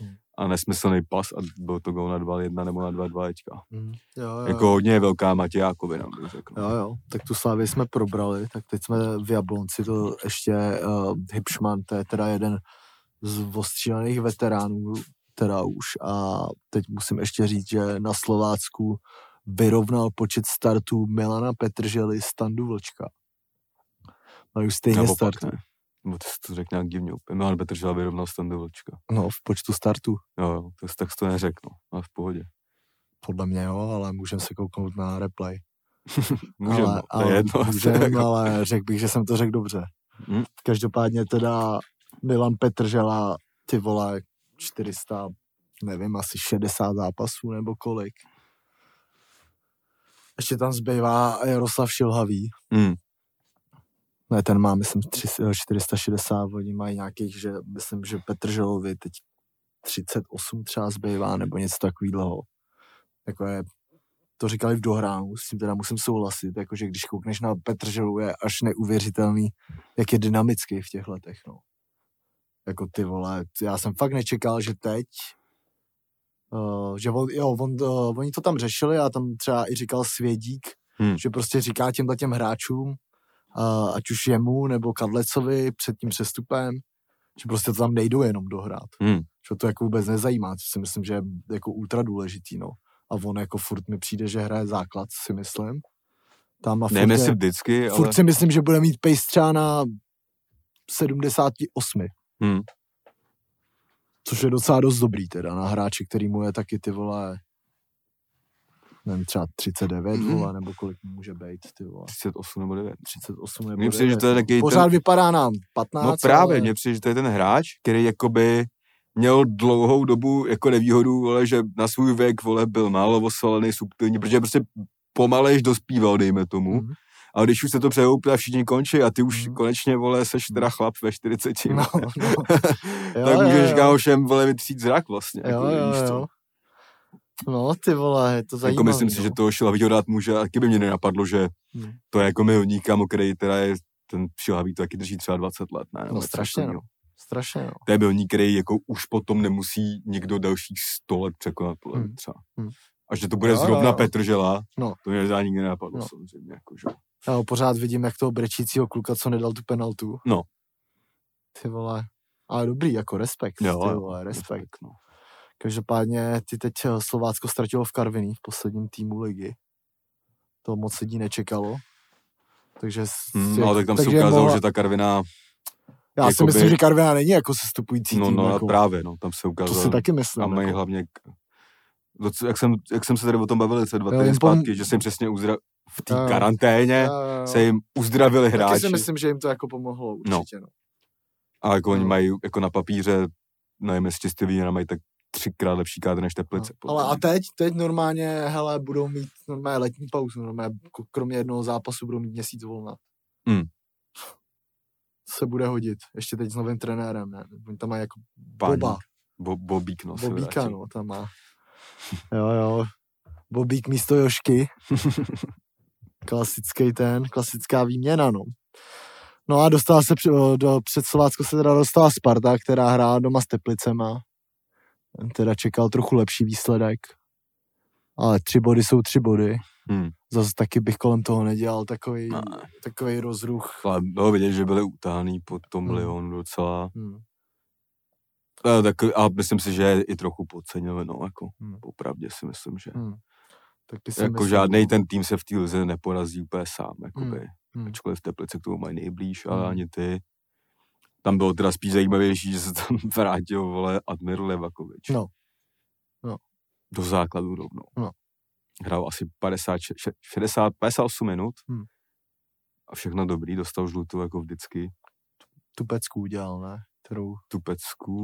Hmm. A nesmyslný pas a byl to gol na 2-1 nebo na 2-2 teďka. Mm. Jo, jo, Jako hodně velká Matějákovina, bych řekl. Jo, jo, tak tu Slávy jsme probrali, tak teď jsme v Jablonci, to ještě uh, Hipšman, to je teda jeden z ostřílených veteránů, teda už. A teď musím ještě říct, že na Slovácku vyrovnal počet startů Milana Petržely Standu Vlčka. Mají už stejně Naopak startů. ne. Nebo ty jsi to řekl nějak divně úplně. Milan Petržela vyrovnal Standu Vlčka. No, v počtu startů. Jo, jo, to, tak to neřekl, no. Ale v pohodě. Podle mě jo, ale můžeme se kouknout na replay. Můžeme, ale, no, to ale, je jedno. Můžem, Jako- ale řekl bych, že jsem to řekl dobře. Hm? Každopádně teda Milan Petržela, ty vole, 400, nevím, asi 60 zápasů nebo kolik. Ještě tam zbývá Jaroslav Šilhavý. Mm, Ne, ten má, myslím, tři- 460, oni mají nějakých, že myslím, že Petrželovi teď 38 třeba zbývá, nebo něco takového. Jako je, to říkali v dohránu, s tím teda musím souhlasit, jakože když koukneš na Petrželu, je až neuvěřitelný, jak je dynamický v těch letech, no. Jako ty vole, já jsem fakt nečekal, že teď, uh, že on, jo, on, uh, oni to tam řešili a tam třeba i říkal Svědík, Hmm. že prostě říká těmhle těm hráčům, uh, ať už jemu nebo Kadlecovi před tím přestupem, že prostě to tam nejdou jenom dohrát. mm. Že to jako vůbec nezajímá, co si myslím, že je jako ultra důležitý, no. A on jako furt mi přijde, že hraje základ, si myslím. Tam a furt, Nevím, je- jestli vždycky, ale... furt si myslím, že bude mít pace třeba na 78. Hmm. Což je docela dost dobrý teda na hráči, který mu je taky ty vole nevím, třeba 39 Mhm. vole, nebo kolik mu může být, ty vole. 38 nebo 9. 38 nebo Mně přijde, že 9, to je taky Pořád ten- vypadá nám 15, No právě, ale... mně přijde, že to je ten hráč, který jakoby měl dlouhou dobu jako nevýhodu, vole, že na svůj věk, vole, byl málo osvalený, subtilní, protože prostě pomalejš dospíval, dejme tomu. Mhm. A když už se to přehoupne a všichni končí a ty už Mhm. konečně, vole, seš teda chlap ve 40, No, no. Jo, tak jo, můžeš jo. kámošem, vole, vytřít zrak vlastně. Jo, jako, jo, víš jo. No, ty vole, je to Jako zajímavé. myslím si, že to šilhavýho dát může, a taky by mě nenapadlo, že Hmm. to je jako milník, kámo, který teda je, ten šilhavý to taky drží třeba 20 let, ne? No něco strašně, no. Strašně, no. To je milník, který jako už potom nemusí nikdo dalších 100 let překonat, Hmm. třeba. Hmm. A že to bude Jo, jo, zrovna jo. Petr Žela, No. to mě za nikdy nenapadlo No. samozřejmě. Jako, že? Já ho pořád vidím, jak toho brečícího kluka, co nedal tu penaltu. No. Ty vole. Ale dobrý, jako respekt. Jo, ty vole, respekt. no. Každopádně ty teď eh, Slovácko ztratilo v Karviní v posledním týmu ligy. To moc lidí nečekalo. Takže, Hmm, no, tak tam se ukázalo, mohla- že ta Karviná, Já si jakoby- myslím, že Karviná není jako sestupující no, tým. no jako, právě, no, tam se to ukázalo. si taky myslím. a mají jako. hlavně, jak jsem, jak jsem se tady o tom bavil se dva týdny zpátky, že se jim přesně uzdra... v té karanténě jo, jo. se jim uzdravili Taky hráči. si myslím, že jim to jako pomohlo určitě. No. A jako oni No. mají jako na papíře, nevím, jestli čistě vína, mají tak třikrát lepší kádr než Teplice. No. Ale a teď, teď normálně, hele, budou mít normálně letní pauzu, normálně k- kromě jednoho zápasu budou mít měsíc volna. Hmm. Se bude hodit, ještě teď s novým trenérem, ne? Oni tam mají jako Páník. Boba, Bo, bobík, no. Bobíka, no, tam má. Jo, jo, Bobík místo Jošky. Klasický ten, klasická výměna, no. No a dostala se do, před Slovácko se teda dostala Sparta, která hrála doma s Teplicema. Ten teda čekal trochu lepší výsledek. Ale tři body jsou tři body. Hmm. Zase taky bych kolem toho nedělal takový, Ne. takový rozruch. Ale bylo vidět, že byli utahaný po tom Hmm. Lyonu docela. Hmm. A, tak, a myslím si, že je i trochu podcenili, no, jako Hmm. popravdě si myslím, že Hmm. Taky si jako žádný no. ten tým se v té lize neporazí úplně sám, jakoby. Hmm. Ačkoliv Teplice k tomu mají nejblíž, ale Hmm. ani ty. Tam bylo teda spíš zajímavější, že se tam vrátil, vole, Admir Levakovič. No. No. Do základu rovnou. No. Hrál asi 50, še- 60, 58 minut. Hmm. A všechno dobrý, dostal žlutou jako vždycky. Tu pecku udělal, ne? Kterou Tu pecku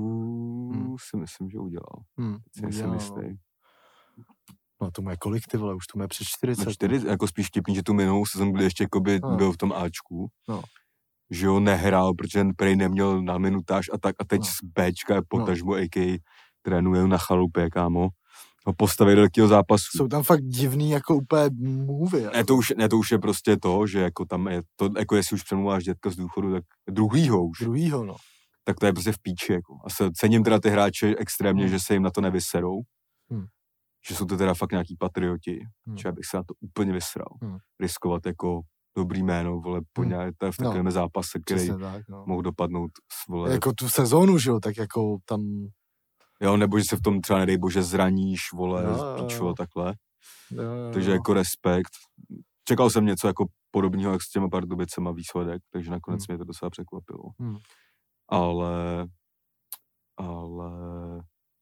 Hmm. si myslím, že udělal. hmm, Si nejsem udělal, no. jistý. No to je kolik ty vole, už to je přes 40. No čtyři, jako spíš vtipný, že tu minulou sezonu, kdy ještě jakoby No. byl v tom Ačku, No. že ho nehrál, protože ten prej neměl na minutáž a tak a teď No. z Bčka, potažmo AK, trénuje na chalupě, kámo, ho postavili do takového zápasu. Jsou tam fakt divný jako úplně mluvy. Jako. Ne to, už, ne, to už je prostě to, že jako tam je to, jako jestli už přemluváš dětka z důchodu, tak druhýho už, Druhýho, no. tak to je prostě v píči, jako. A se, cením teda ty hráče extrémně, Hmm. že se jim na to nevyserou, Hmm. Že jsou to teda fakt nějaký patrioti, Hmm. že bych se na to úplně vysral. Hmm. Riskovat jako dobrý jméno, vole, po Hmm. nějaké, v No. takovém zápase, který tak, no. mohl dopadnout, s, vole, Jako tu sezónu, že jo, tak jako tam, jo, nebo že se v tom třeba, nedej bože, zraníš, vole, jo, píču jo. a takhle. jo, jo, Takže jo. jako respekt. Čekal jsem něco jako podobného, jak s těma Pardubicema výsledek, takže nakonec Hmm. mě to docela překvapilo. Hmm. Ale, ale,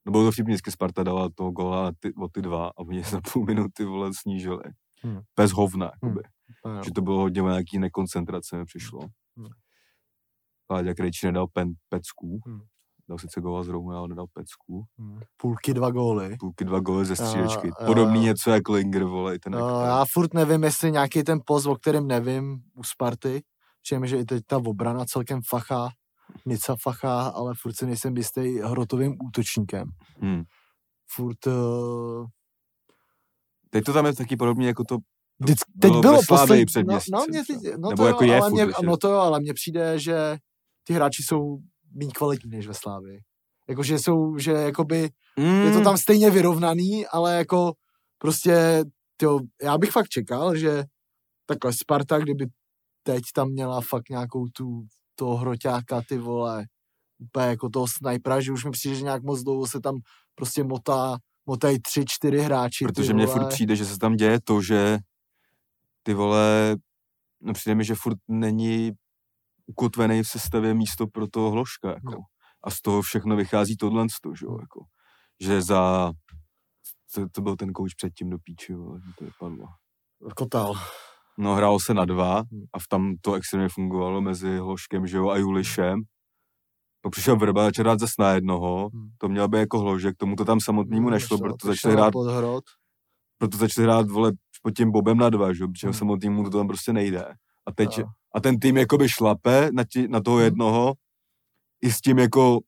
no bylo to vtipný, vždycky Sparta dala toho gola ty, o ty dva a oni za půl minuty, vole, snížili. Hmm. Bez hovna, jakoby. No, jo. Že to bylo hodně o nějaký nekoncentrace mi přišlo. Hmm. Láďa Krejčí nedal pen, pecku. Hmm. Dal sice gola z Rouma, ale nedal pecku. Hmm. Půlky dva góly. Půlky dva góly ze střílečky. jo, Podobný jo. něco jako Linger, vole, i ten No, jak- já furt nevím, jestli nějaký ten post, o kterém nevím u Sparty, Přijeme, že i teď ta obrana celkem fachá, Nica fachá, ale furt si nejsem jistý hrotovým útočníkem. Hmm. Furt, uh, Teď to tam je taky podobně jako to teď bylo bylo poslední, před no, no, mě, no, Nebo to jako jo, je ale furt mě, ještě. no to jo, ale mně přijde, že ty hráči jsou méně kvalitní než ve Slávii. Jakože jsou, že jakoby mm, je to tam stejně vyrovnaný, ale jako prostě, tyjo, já bych fakt čekal, že takhle Sparta, kdyby teď tam měla fakt nějakou tu, toho hroťáka, ty vole, úplně jako toho snajpera, že už mi přijde, že nějak moc dlouho se tam prostě motá, motají tři, čtyři hráči, Protože mně furt přijde, že se tam děje to, že ty vole, no přijde mi, že furt není ukotvený v sestavě místo pro toho hloška, jako. No. A z toho všechno vychází tohle, že jo, jako. Že za, to, to byl ten kouč předtím do píči, vole, že to vypadlo. Kotal. No, hrálo se na dva Hmm. a v tam to extrémně fungovalo mezi Hloškem, že jo, a Julišem. Pak přišel Vrba, začal hrát zase na jednoho, Hmm. to měl by jako hlože, k tomu to tam samotnému nešlo, proto Přišel začali hrát, proto začali hrát, vole, pod tím Bobem na dva, že? jo, protože Hmm. samotnému to tam prostě nejde. A teď, Jo. a ten tým jakoby šlape na, ti, na toho Hmm. jednoho i s tím jako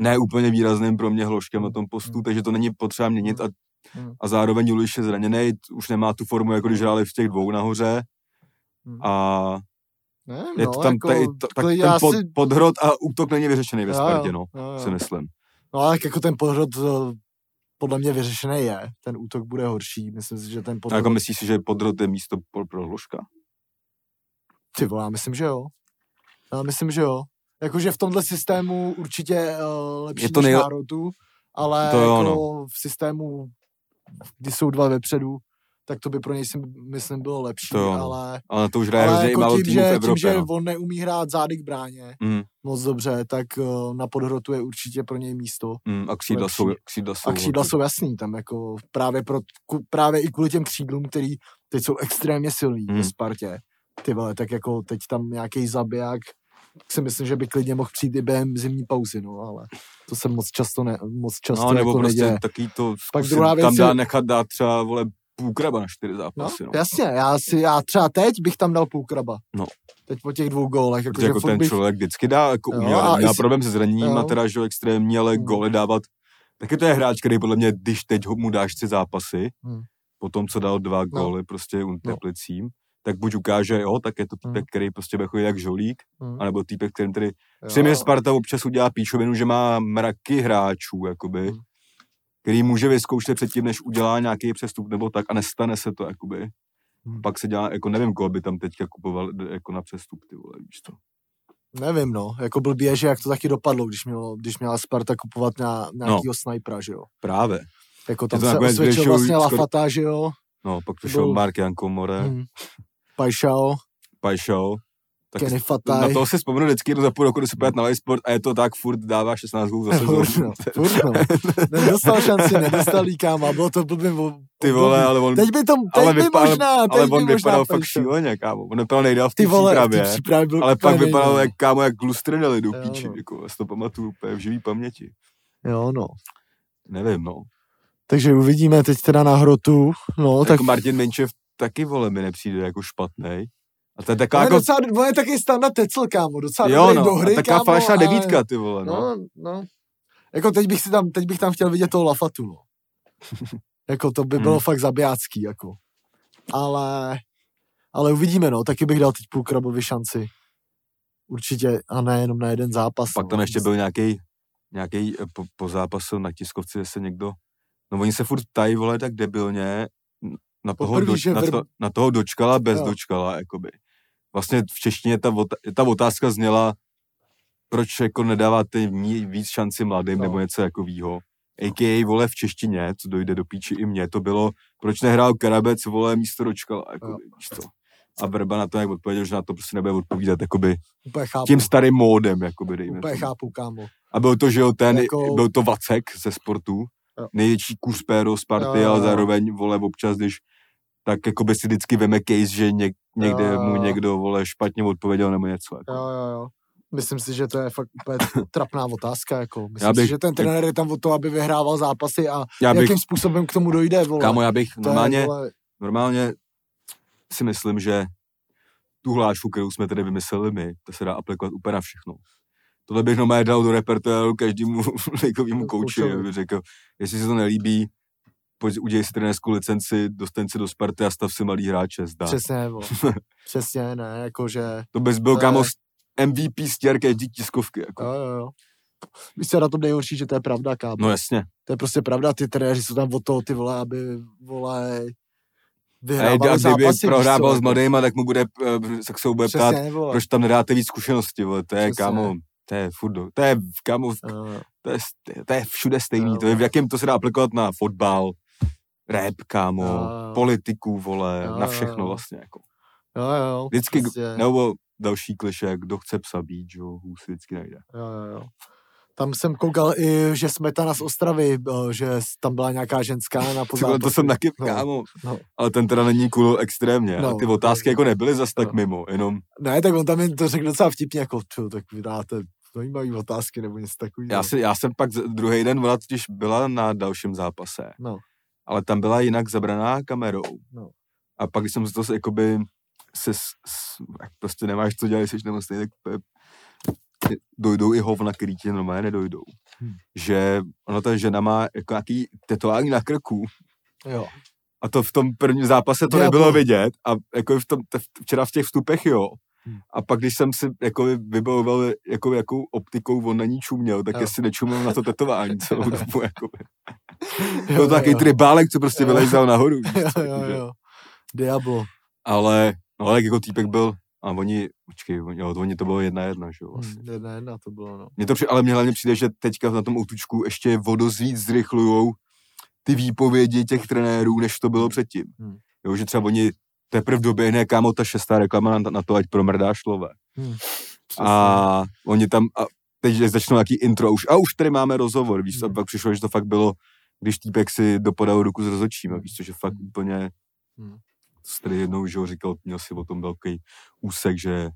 ne úplně výrazným pro mě hložkem na tom postu, Hmm. takže to není potřeba měnit a, Hmm. a zároveň Juliš je zraněný, už nemá tu formu, jako když hráli v těch dvou nahoře Hmm. a Nevím, je no, to tam, jako, to, tak klidně ten pod, si- podhrot a útok není vyřešený ve Spartě, no, jo, jo. si myslím. No ale jako ten podhrot eh, podle mě vyřešený je. Ten útok bude horší. Myslím si, že ten A podhrot... jako myslíš si, že podrot je místo pro, pro hložka? Ty vole, já myslím, že jo. Já myslím, že jo. Jakože v tomhle systému určitě uh, lepší Je to než nejle- národu, ale To jo, jako no. v systému, kdy jsou dva vepředu, tak to by pro něj si myslím bylo lepší, To jo, no. ale, Ale to už hraje ale hrozně i jako tím, týmů v že, tím, Evropě, že no. on neumí hrát zády k bráně Mm, moc dobře, tak uh, na podhrotu je určitě pro něj místo. mm, a křídla Lepší. jsou, křídla jsou. A křídla jsou jasný, tam jako právě, pro, ku, právě i kvůli těm křídlům, který teď jsou extrémně silný Hmm. ve Spartě. Ty vole, tak jako teď tam nějaký zabiják, si myslím, že by klidně mohl přijít i během zimní pauzy, no, ale to se moc často, ne, moc často No, nebo jako prostě neděje. taký to Pak druhá věc tam je- dá nechat dát třeba, vole, půl kraba na čtyři No, zápasy, no. jasně, já, si, já třeba teď bych tam dal půl kraba. No. Teď po těch dvou gólech, jako furt ten bych, člověk vždycky dá, jako Jo, uměl, a měl problém se zraněním a jo. teda, že jo, extrémní, ale Hmm. góly dávat. Taky to je hráč, který podle mě, když teď mu dáš tři zápasy, Hmm. po tom, co dal dva góly prostě u No. Tak buď ukáže, jo, tak je to týpek, Hmm. který prostě bude chodit jak žolík, Hm, anebo týpek, kterým tedy jo. Při mě Sparta občas udělá píčovinu, že má mraky hráčů, jakoby, Hmm. který může vyzkoušet předtím, než udělá nějaký přestup nebo tak a nestane se to, jakoby. Hmm. Pak se dělá, jako nevím, koho by tam teďka kupoval jako na přestup, ty vole, víš to. Nevím, no, jako blbě, že jak to taky dopadlo, když, mělo, když měla Sparta kupovat na nějakýho no. snajpera, že jo. Právě. Jako tam to se osvědčil vlastně skoro- Lafata, že jo. No, pak přišel byl- Mark Jankomore, hmm. Hmm. Pajšao, Pajšou. Tak Kenny na Fataj. to si vzpomenu vždycky jednou za půl roku, když se podívat na sport a je to tak, furt dává 16 gólů za sezónu. Furt, no, furt, no. Nedostal šanci, nedostal líkám a bylo to blbě. Ty vole, ale on, Teď by to, teď ale by vypadal- možná, teď ale by on možná vypadal fakt šíleně, kámo. On vypadal nejdál v té v přípravě. přípravě byl Ale pak vypadal jak kámo, jak lustreneli do Jo, píči, no. jako, já si to pamatuju úplně v živý paměti. Jo, no. Nevím, no. Takže uvidíme teď teda na hrotu. No, Tak tak jako Martin Menčev taky, vole, mi nepřijde jako špatný. A to je taková jako, docela, on je taky standard Tecel, kámo, docela jo, no, do hry, taková falešná ale- devítka, ty vole, no. No, no. Jako teď bych si tam, teď bych tam chtěl vidět toho Lafatu, no. jako to by Hmm. bylo fakt zabijácký, jako. Ale, ale uvidíme, no, taky bych dal teď půl krabovi šanci. Určitě, a ne jenom na jeden zápas. Pak no. tam ještě byl nějaký nějaký po, po zápasu na tiskovci, se někdo, no oni se furt ptají, vole, tak debilně, na toho, Poprvé, do, že na, vrb- to, na toho dočkala, bez Jo. dočkala, jakoby. Vlastně v češtině ta, ota- ta otázka zněla, proč jako nedáváte víc šanci mladým, No. nebo něco takového. A.k.a. vole v češtině, co dojde do píči i mě, to bylo, proč nehrál Karabec, vole, místo dočkala, jakoby, víš co. A Vrba na to jak odpověděl, že na to prostě nebude odpovídat, jakoby, Úplně chápu, tím starým módem, jakoby, dejme úplně tomu. chápu, kámo. A byl to, že jo, ten, Jako- jako... byl to Vacek ze sportu, Jo. největší kus péro Sparty, Jo, jo, jo, ale zároveň, vole, občas, když tak jako by si vždycky veme case, že něk, někde Jo, jo, mu jo. někdo, vole, špatně odpověděl nebo něco. Jako. Jo, jo, jo. Myslím si, že to je fakt úplně trapná otázka, jako. Myslím Já bych- si, že ten trenér je tam o to, aby vyhrával zápasy a Já bych, jakým způsobem k tomu dojde, vole. kámo, já bych To je, normálně, vole, normálně si myslím, že tu hlášku, kterou jsme tady vymysleli my, to se dá aplikovat úplně na všechno. Tohle bych normálně dal do repertoáru každému ligovýmu kouči, aby řekl, jestli se to nelíbí, pojď, udělej si trenérskou licenci, dostaň se do Sparty a stav si malý hráče, zdá. Přesně, vole. Přesně, ne, jakože, To bys byl, kámo, MVP stěr každý tiskovky, jako. jo, jo, jo. Víš co, na tom nejhorší, že to je pravda, kámo. No jasně. To je prostě pravda, ty trenéři jsou tam o to, ty vole, aby, vole, A, vyhrávali a kdyby zápasy, prohrával s mladýma, tak mu bude, eh, tak se bude ptát, vole. proč tam nedáte víc zkušenosti, vole, to je, Přesně. kámo, to je furt, to je, kámo, to je, to je všude stejný, Jo, to je, v jakém to se dá aplikovat na fotbal, rap, kámo, Jo, jo. politiku, vole, Jo, na všechno jo. vlastně, jako. jo, jo, Vždycky, prostě, nebo další kliše, kdo chce psa být, že jo, hůz vždycky najde. jo, jo, jo. Tam jsem koukal i, že Smetana z Ostravy, eh, že tam byla nějaká ženská na vole, to jsem taky, No, kámo, no. ale ten teda není cool extrémně, No, a ty otázky no. jako nebyly zas tak No. mimo, jenom Ne, tak on tam to řekl docela vtipně, jako, čo, tak vy dáte zajímavý otázky nebo něco takového. Já, si, já jsem pak druhý den, ona totiž byla na dalším zápase, No, ale tam byla jinak zabraná kamerou. No. A pak, když jsem si to jakoby se, s, jak prostě nemáš co dělat, jsi nemocný, tak úplně dojdou i hovna, který ti normálně nedojdou. Hmm. Že ona ta žena má jako nějaký tetování na krku jo. a to v tom prvním zápase to Diablo. nebylo vidět a jako v tom, včera v těch vstupech jo. Hmm. A pak, když jsem si jako vybavoval, jako, jakou optikou on na ní čuměl, tak Jo. jestli nečuměl na to tetování celou dobu. Jakoby. Jo, Byl to takový jo. trybálek, co prostě Jo. vylejzal nahoru. víš jo, co, jo, jo. Diablo. Ale, no ale jako týpek byl, a oni, počkej, oni, jo, oni to bylo jedna jedna, že jo, vlastně. Hm, jedna, jedna to bylo, no. Mně to při, ale mně hlavně přijde, že teďka na tom outučku ještě vodost víc zrychlujou ty výpovědi těch trenérů, než to bylo předtím. Hmm. Jo, že třeba oni teprve doběhne, kámo, ta šestá reklama na, na to, ať promrdáš love. Hm. A oni tam, a teď začnou nějaký intro, a už, a už tady máme rozhovor, víš, co, a Hmm. pak přišlo, že to fakt bylo, když týpek si dopodal ruku s rozhodčím, a víš co, že fakt Hmm. úplně, Hmm. jsi tady jednou, že jo, říkal, měl si o tom velký úsek, že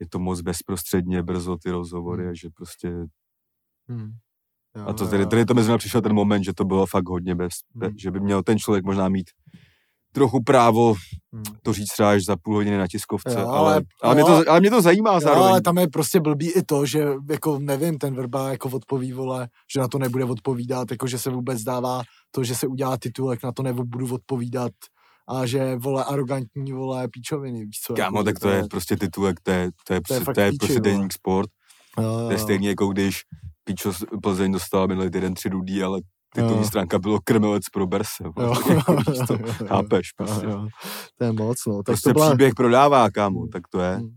je to moc bezprostředně brzo ty rozhovory Hmm. a že prostě Hm. Jo, a to tady, tady to mi přišel ten moment, že to bylo fakt hodně bez, Hmm. že by měl ten člověk možná mít trochu právo Hm. to říct třeba až za půl hodiny na tiskovce, Jo, ale, ale- mě to, ale mě to zajímá Jo, zároveň. ale tam je prostě blbý i to, že jako nevím, ten Vrba jako odpoví, vole, že na to nebude odpovídat, jako že se vůbec dává to, že se udělá titulek, na to nebudu odpovídat a že, vole, arrogantní, vole, píčoviny, víš co? Kámo, jako, tak to je prostě titulek, to je, to je, To je prostě, to je píči, prostě vole. deník sport. Jo, jo, To je stejně jako když Píčo Plzeň dostala minulý týden tři dudí, ale titulní Jo. stránka bylo krmelec pro Berse. vole. Jo, Jako, víš co, jo, jo. Chápeš, Jo, prostě. jo. To je moc, no. Tak Prostě to byla, příběh prodává, kámo, tak to je. Hmm.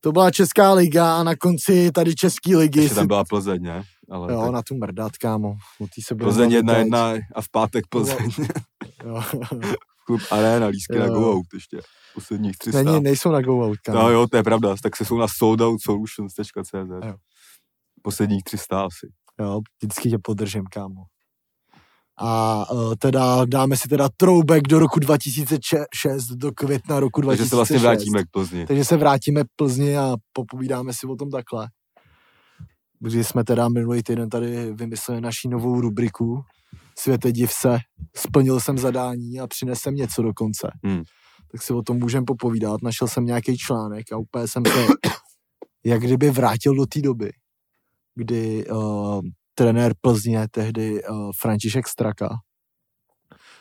to byla Česká liga a na konci tady Český ligy Ještě tam byla Plzeň, ne? Ale jo, tak na tu mrdat, kámo. O tý se Plzeň jedna jedna a v pátek Plzeň. Jo. Klub Arena, lísky na Jo. Go Out ještě. Posledních 300. Není, nejsou na go out, kámo. No jo, to je pravda, tak se jsou na soldoutsolutions.cz. Jo. Posledních 300 asi. Jo, vždycky tě podržím, kámo. A uh, teda dáme si teda throwback do roku 2006, do května roku 2006. Takže se vlastně vrátíme k Plzni. Takže se vrátíme k Plzni a popovídáme si o tom takhle. Kdy jsme teda minulý týden tady vymysleli naší novou rubriku Světe div se, splnil jsem zadání a přinesem něco do konce. Hmm. Tak si o tom můžem popovídat. Našel jsem nějaký článek a úplně jsem se jak kdyby vrátil do té doby, kdy uh, trenér Plzně, tehdy uh, František Straka,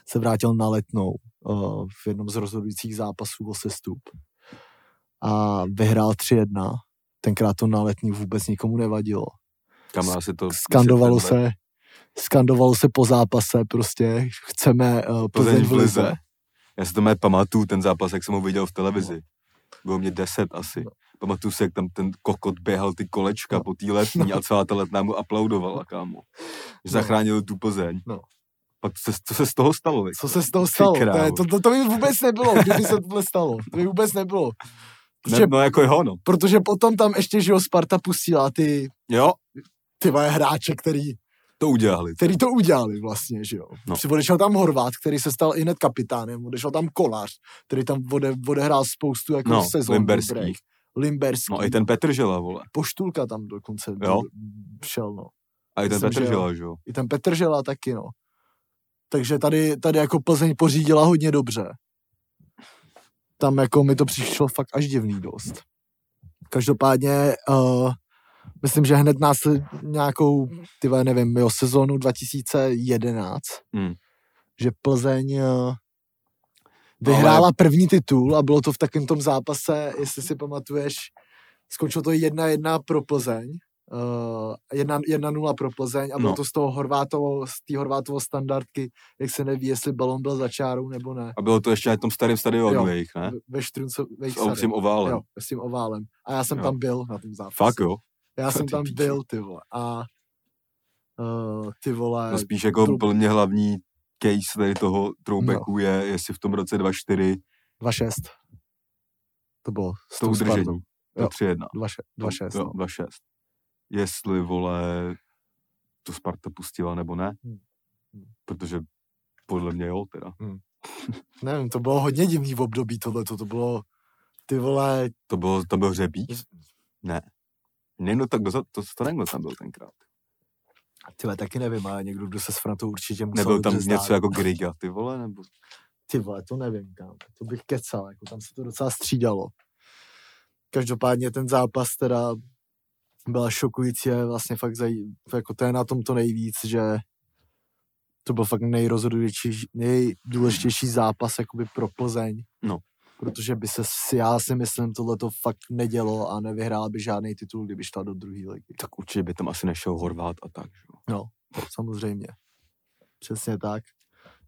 se vrátil na letnou uh, v jednom z rozhodujících zápasů o sestup a vyhrál 3-1. Tenkrát to na letní vůbec nikomu nevadilo. Kam si to... Skandovalo se, skandovalo se po zápase prostě, chceme uh, Plzeň v lize. Já si to mé pamatuju, ten zápas, jak jsem ho viděl v televizi. Bylo mě 10 asi. Pamatuju si, jak tam ten kokot běhal ty kolečka No. po té letní a celá ta letná mu aplaudovala, kámo. Že No. zachránil tu Plzeň. No. Pak co, se- co se z toho stalo? Co se z toho stalo? To, je, to, to, to by vůbec nebylo, kdyby se tohle stalo. To by vůbec nebylo. Protože, Ne, no jako jeho, no. protože potom tam ještě, že jo, Sparta pustila ty, Jo, ty moje hráče, který, to udělali. který to udělali vlastně, že jo. No. No. Odešel tam Horvát, který se stal i hned kapitánem, odešel tam Kolář, který tam ode, odehrál spoustu jako No, sezon. Limberský. dobrých. Limberský. No i ten Petržela, vole. Poštulka tam dokonce Jo. šel, no. A i ten Myslím, že Petržela, že jo. I ten Petržela taky, no. Takže tady, tady jako Plzeň pořídila hodně dobře. Tam jako mi to přišlo fakt až divný dost. Každopádně uh, myslím, že hned nás nějakou, ty nevím, jo, sezónu 2011, Hmm. že Plzeň uh, vyhrála první titul a bylo to v takovém tom zápase, jestli si pamatuješ, skončilo to 1-1 pro Plzeň, uh, 1-0 pro Plzeň a bylo No. to z toho Horvátovo, z té Horvátovo standardky, jak se neví, jestli balon byl za čárou nebo ne. A bylo to ještě na tom starém stadionu jejich, ne? Ve- Štruncových S tím oválem. Jo, s tím oválem. A já jsem Jo. tam byl na tom zápase. Fakt jo. Já jsem tam píči. byl, ty vole. A uh, ty vole, No spíš jako to- plně hlavní case tady toho throwbacku je, jestli v tom roce 2-4 2-6. To bylo s to tou. Spartou. To Jo. 3-1. 2-6, Jo, no. 2-6. Jestli, vole, to Sparta pustila nebo ne. Hmm. Hmm. Protože podle mě jo, teda. Nevím, to bylo hodně divný v období tohle, to bylo, ty vole, To bylo, to byl hřebík? Ne. Ne, no tak za- to, to nevím, kdo tam byl tenkrát. Tyhle taky nevím, ale někdo, kdo se s Frantou určitě musel Nebyl tam dobře znát. něco jako Griga, ty vole, nebo... Ty vole, to nevím, kam. To bych kecal, jako tam se to docela střídalo. Každopádně ten zápas teda byla šokující a vlastně fakt zaj... jako to je na tom to nejvíc, že to byl fakt nejrozhodujítější, nejdůležitější zápas jakoby pro Plzeň. No. Protože by se, já si myslím, tohle to fakt nedělo a nevyhrál by žádný titul, kdyby šla do druhé ligy. Tak určitě by tam asi nešel Horvát a tak, že. No, samozřejmě. Přesně tak.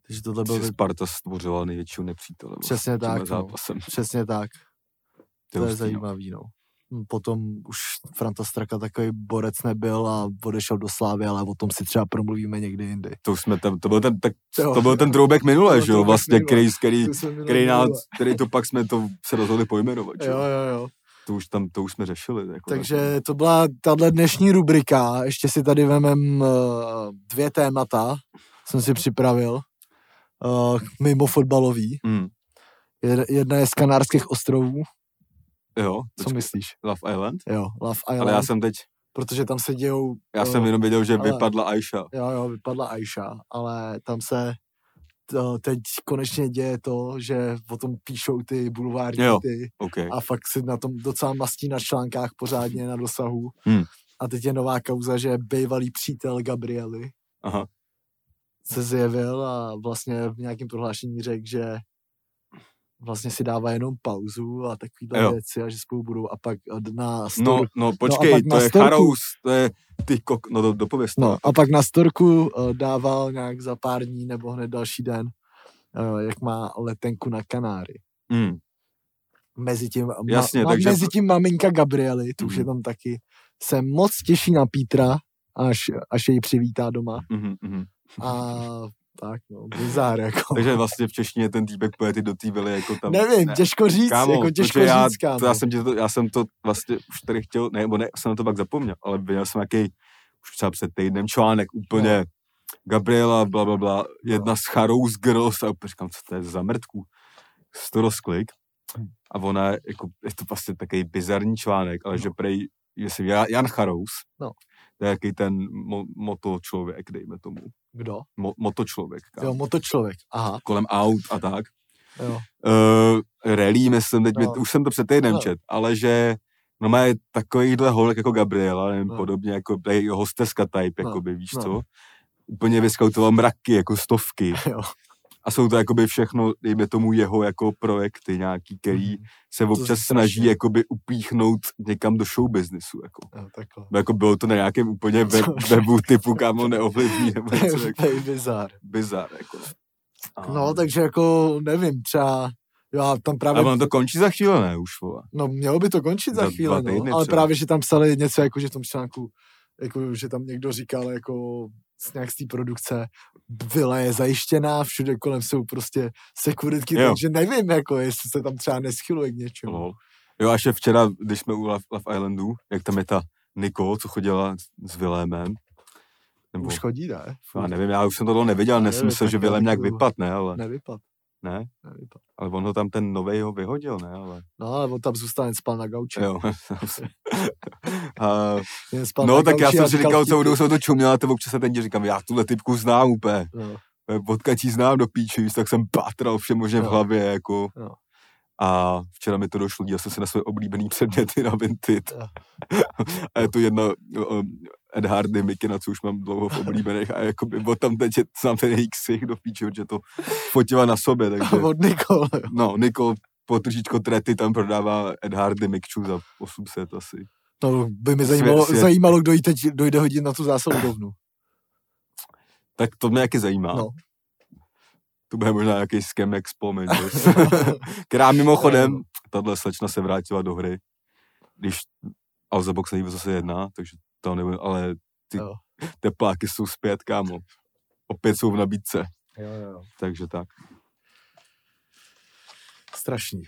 Takže tohle byl Sparta stvořila největšího nepřítele. vlastně Přesně tímhle tak, no. přesně tak. To To je no. zajímavý, no. Potom už Franta Straka takový borec nebyl a odešel do Slávy, ale o tom si třeba promluvíme někdy jindy. To jsme tam, to byl ten, tak, Jo. to byl ten throwback minule, že jo, vlastně, minule. který, který, který, nás, který to pak jsme to se rozhodli pojmenovat, že Jo, jo. jo. To už tam, to už jsme řešili. Jako Takže to byla tahle dnešní rubrika. Ještě si tady vemem uh, dvě témata, jsem si připravil, uh, mimo fotbalový. Hmm. Jed- Jedna je z Kanárských ostrovů. Jo, Co počkej, myslíš? Love Island? Jo, Love Island. Ale já jsem teď, Protože tam se dějou... já eh, jsem jenom věděl, že ale- vypadla Aisha. Jo, jo, vypadla Aisha, ale tam se to, teď konečně děje to, že o tom píšou ty bulvární Jo. ty OK. a fakt si na tom docela mastí na článkách pořádně na dosahu. Hmm. A teď je nová kauza, že bývalý přítel Gabriely Aha. se zjevil a vlastně v nějakém prohlášení řekl, že vlastně si dává jenom pauzu a takovýhle Jo. věci a že spolu budou a pak na No, storu, no, počkej, pak na to je storku- Charous, to je ty kok, no do, dopověz to. no, a pak na storku uh, dával nějak za pár dní nebo hned další den, uh, jak má letenku na Kanáry. Hmm. Mezi tím, ma, Jasně, ma, takže- mezi tím maminka Gabriely, tu už je Mhm. tam taky, se moc těší na Pítra, až, až jej přivítá doma. Mhm, mhm. A tak no, bizár jako. Takže vlastně v češtině ten týpek pojede ty do té jako tam. Nevím, ne. těžko říct, Kámo, jako těžko protože já, říct, kámo. to, já, jsem tě to, já jsem to vlastně už tady chtěl, ne, nebo ne, jsem na to pak zapomněl, ale viděl jsem nějaký už třeba před týdnem článek úplně No. Gabriela, bla, bla, bla, jedna z Charous Girls a říkám, co to je za mrtku. Z to rozklik. A ona, jako, je to vlastně takový bizarní článek, ale No. že prej, Jan Jan Charous, No. To je jaký ten mo, moto člověk, dejme tomu. Kdo? Mo, moto člověk, Jo, motočlověk, aha, kolem aut a tak. jo. Uh, rally, myslím, teď, No. už jsem to před týdnem No. čet, ale že no má je takovýhle holek jako Gabriela, nevím, No. podobně jako hosteska type, No. jakoby, víš No. co? Úplně vyskautoval mraky, jako stovky. jo. A jsou to jakoby všechno, dejme tomu jeho jako projekty nějaký, který Mhm. se občas strašně. snaží jakoby upíchnout někam do show businessu, jako. takhle. Jako bylo to na nějakém úplně web, webu typu, kámo, neovlivní, nebo něco jako To je bizár. bizar, jako. A- No, takže jako, nevím, třeba, já tam právě, Ale to končí za chvíli, ne, už, vole. no mělo by to končit za Za chvíli, no, ale třeba. právě, že tam psali něco, jako, že v tom článku, jako, že tam někdo říkal, jako, z nějak z té produkce, vila je zajištěná, všude kolem jsou prostě sekuritky, Jo. takže nevím, jako, jestli se tam třeba neschyluje k něčemu. Lol. Jo, až je včera, když jsme u Love, Love Islandu, jak tam je ta Niko, co chodila s Vilémem. Nebo, Už chodí, ne? já nevím, já už jsem to dlouho neviděl, Já nevím, že tak já Vilém nějak vypadne, ale Nevypad, ne, ale on ho tam ten novej ho vyhodil, ne, ale No, ale on tam zůstane spal na gauči. jo. a, spal no, na tak já jsem si říkal co budou se to čuměla, to občas se ten říkám, já tuhle typku znám úplně, No, odkaď znám do píči, tak jsem pátral všemožně v Jo. hlavě, jako. Jo. A včera mi to došlo, díval jsem se na své oblíbený předměty na Vinted. Jo. a je to jedna Ed Hardy, Mikina, co už mám dlouho v oblíbených a jakoby od tam teď je- znám ten jejich ksich do píči, protože to fotila na sobě, takže od Nikola, jo. no, Niko po trošičko trety tam prodává Ed Hardy Mikču za 800 asi. No, by mi zajímalo, Svět- svět. zajímalo, kdo jí teď dojde hodit na tu zásobovnu. Tak to mě jaký zajímá. No. To bude možná nějaký scam expo, která mimochodem, tahle slečna se vrátila do hry, když Alza Box neví, o co se jedná, takže to nevím, ale ty Jo. tepláky jsou zpět, kámo. Opět jsou v nabídce, Jo, jo. takže tak. Strašný.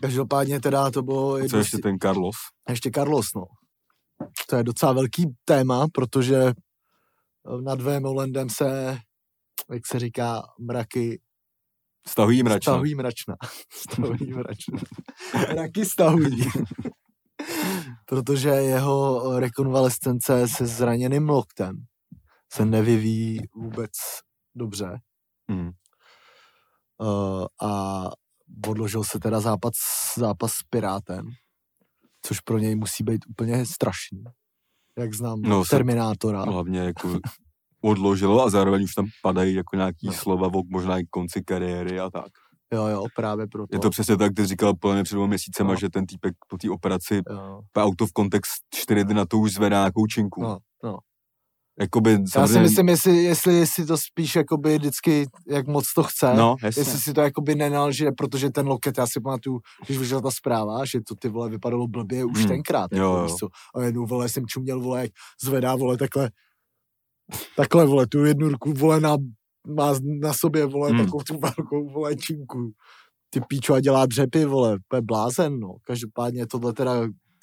Každopádně teda to bylo... A co ještě ten Carlos? ještě Carlos, no. To je docela velký téma, protože eh, nad Vémolendem se, jak se říká, mraky Stahují mračna. stahují mračna. stahují mračna. Mraky stahují. protože jeho rekonvalescence se zraněným loktem se nevyvíjí vůbec dobře. Hmm. Uh, a odložil se teda zápas, zápas s Pirátem, což pro něj musí být úplně strašný. Jak znám No, no, se- Terminátora. Hlavně jako odložilo a zároveň už tam padají jako nějaký slova o možná i konci kariéry a tak. Jo, jo, právě proto. Je to přesně tak, ty říkal podle mě před dvou měsícema, No. že ten týpek po té operaci Jo, out of context čtyři dny na to už zvedá nějakou činku. no, no. Jakoby, Já si samozřejmě, myslím, jestli, jestli si to spíš jakoby vždycky, jak moc to chce, no, jasně. jestli si to jakoby nenalže, protože ten loket, já si pamatuju, když vyšla ta zpráva, že to ty vole vypadalo blbě už Hmm. tenkrát, Jo, jako, jo. co. A jednou vole jsem čuměl, vole, jak zvedá, vole, takhle, takhle, vole, tu jednu ruku, vole, na, má na sobě, vole, Hmm. takovou tu velkou, vole, činku. Ty píčo a dělá dřepy, vole, to je blázen, no. Každopádně tohle teda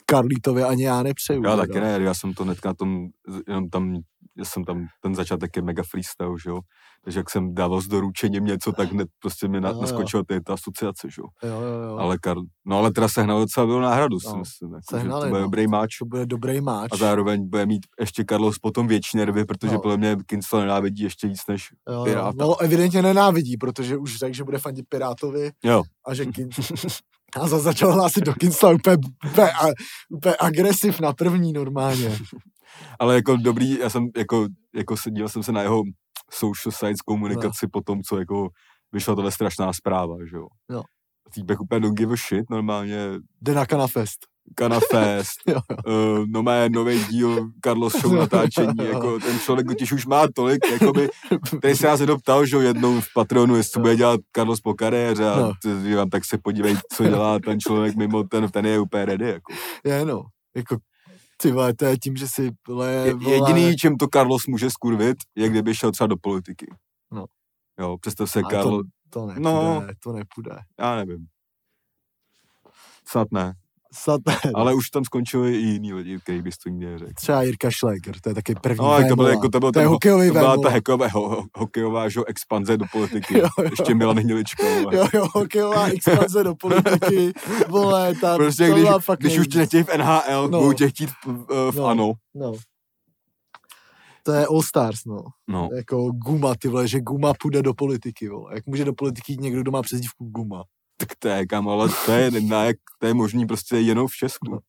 Karlítovi ani já nepřeju. Já taky ne, já jsem to hnedka na tom, jenom tam, já jsem tam, ten začátek je mega freestyle, že jo. Takže jak jsem dával z doručením něco, tak hned prostě mi na, naskočila ty, ta asociace, že jo. Jo, jo, jo. Ale Karl, no ale teda sehnal docela byl náhradu, si No, myslím, jako, že sehnali, to bude no. dobrý máč. To bude dobrý máč. A zároveň bude mít ještě Carlos potom větší nervy, protože No. podle mě Kinston nenávidí ještě víc než Jo, jo. Piráta. No, evidentně nenávidí, protože už řekl, že bude fandit Pirátovi Jo, a že Kin... a začal hlásit do Kinstona úplně, úplně, úplně agresiv na první normálně. ale jako dobrý, já jsem jako, jako se, díval jsem se na jeho social sites komunikaci po tom, co jako vyšla tohle strašná zpráva, že jo. Jo. Týpek úplně don't give a shit, normálně Jde na Kanafest. Kanafest, uh, no mé nový díl Carlos Show natáčení, jako ten člověk totiž už má tolik, jakoby, tady se já se doptal, že jednou v Patronu, jestli to bude dělat Carlos po kariéře a No. no. říkám, tak se podívej, co dělá ten člověk mimo ten, ten je úplně ready, jako. Je no, jako ty vole, to je tím, že si vole, Je, vole, jediný, čem to Carlos může skurvit, je kdyby šel třeba do politiky. No. Jo, představ se A to- Carlos, to nepůjde, No. to nepůjde. já nevím. Snad ne, Ne, ale už tam skončili i jiní lidi, kteří by to nikdy neřekl. Třeba Jirka Šléger, to je taky první No, to byl vémola. jako, to byl to je hokejový to byla ta hokejová, ho, ho, hokejová že, expanze do politiky. Jo, jo. Ještě Milan Hnilička. vole. Jo, jo, hokejová expanze do politiky, vole, tam, Prostě to když, byla fakt když už tě nechtějí v NHL, No. budou tě chtít v, v, No. ANO. No. To je All Stars, no. No. Jako Guma, ty vole, že Guma půjde do politiky, vole. Jak může do politiky jít někdo, kdo má přezdívku Guma? Tak to je, kam, ale to je, na, to je možný prostě jenom v Česku.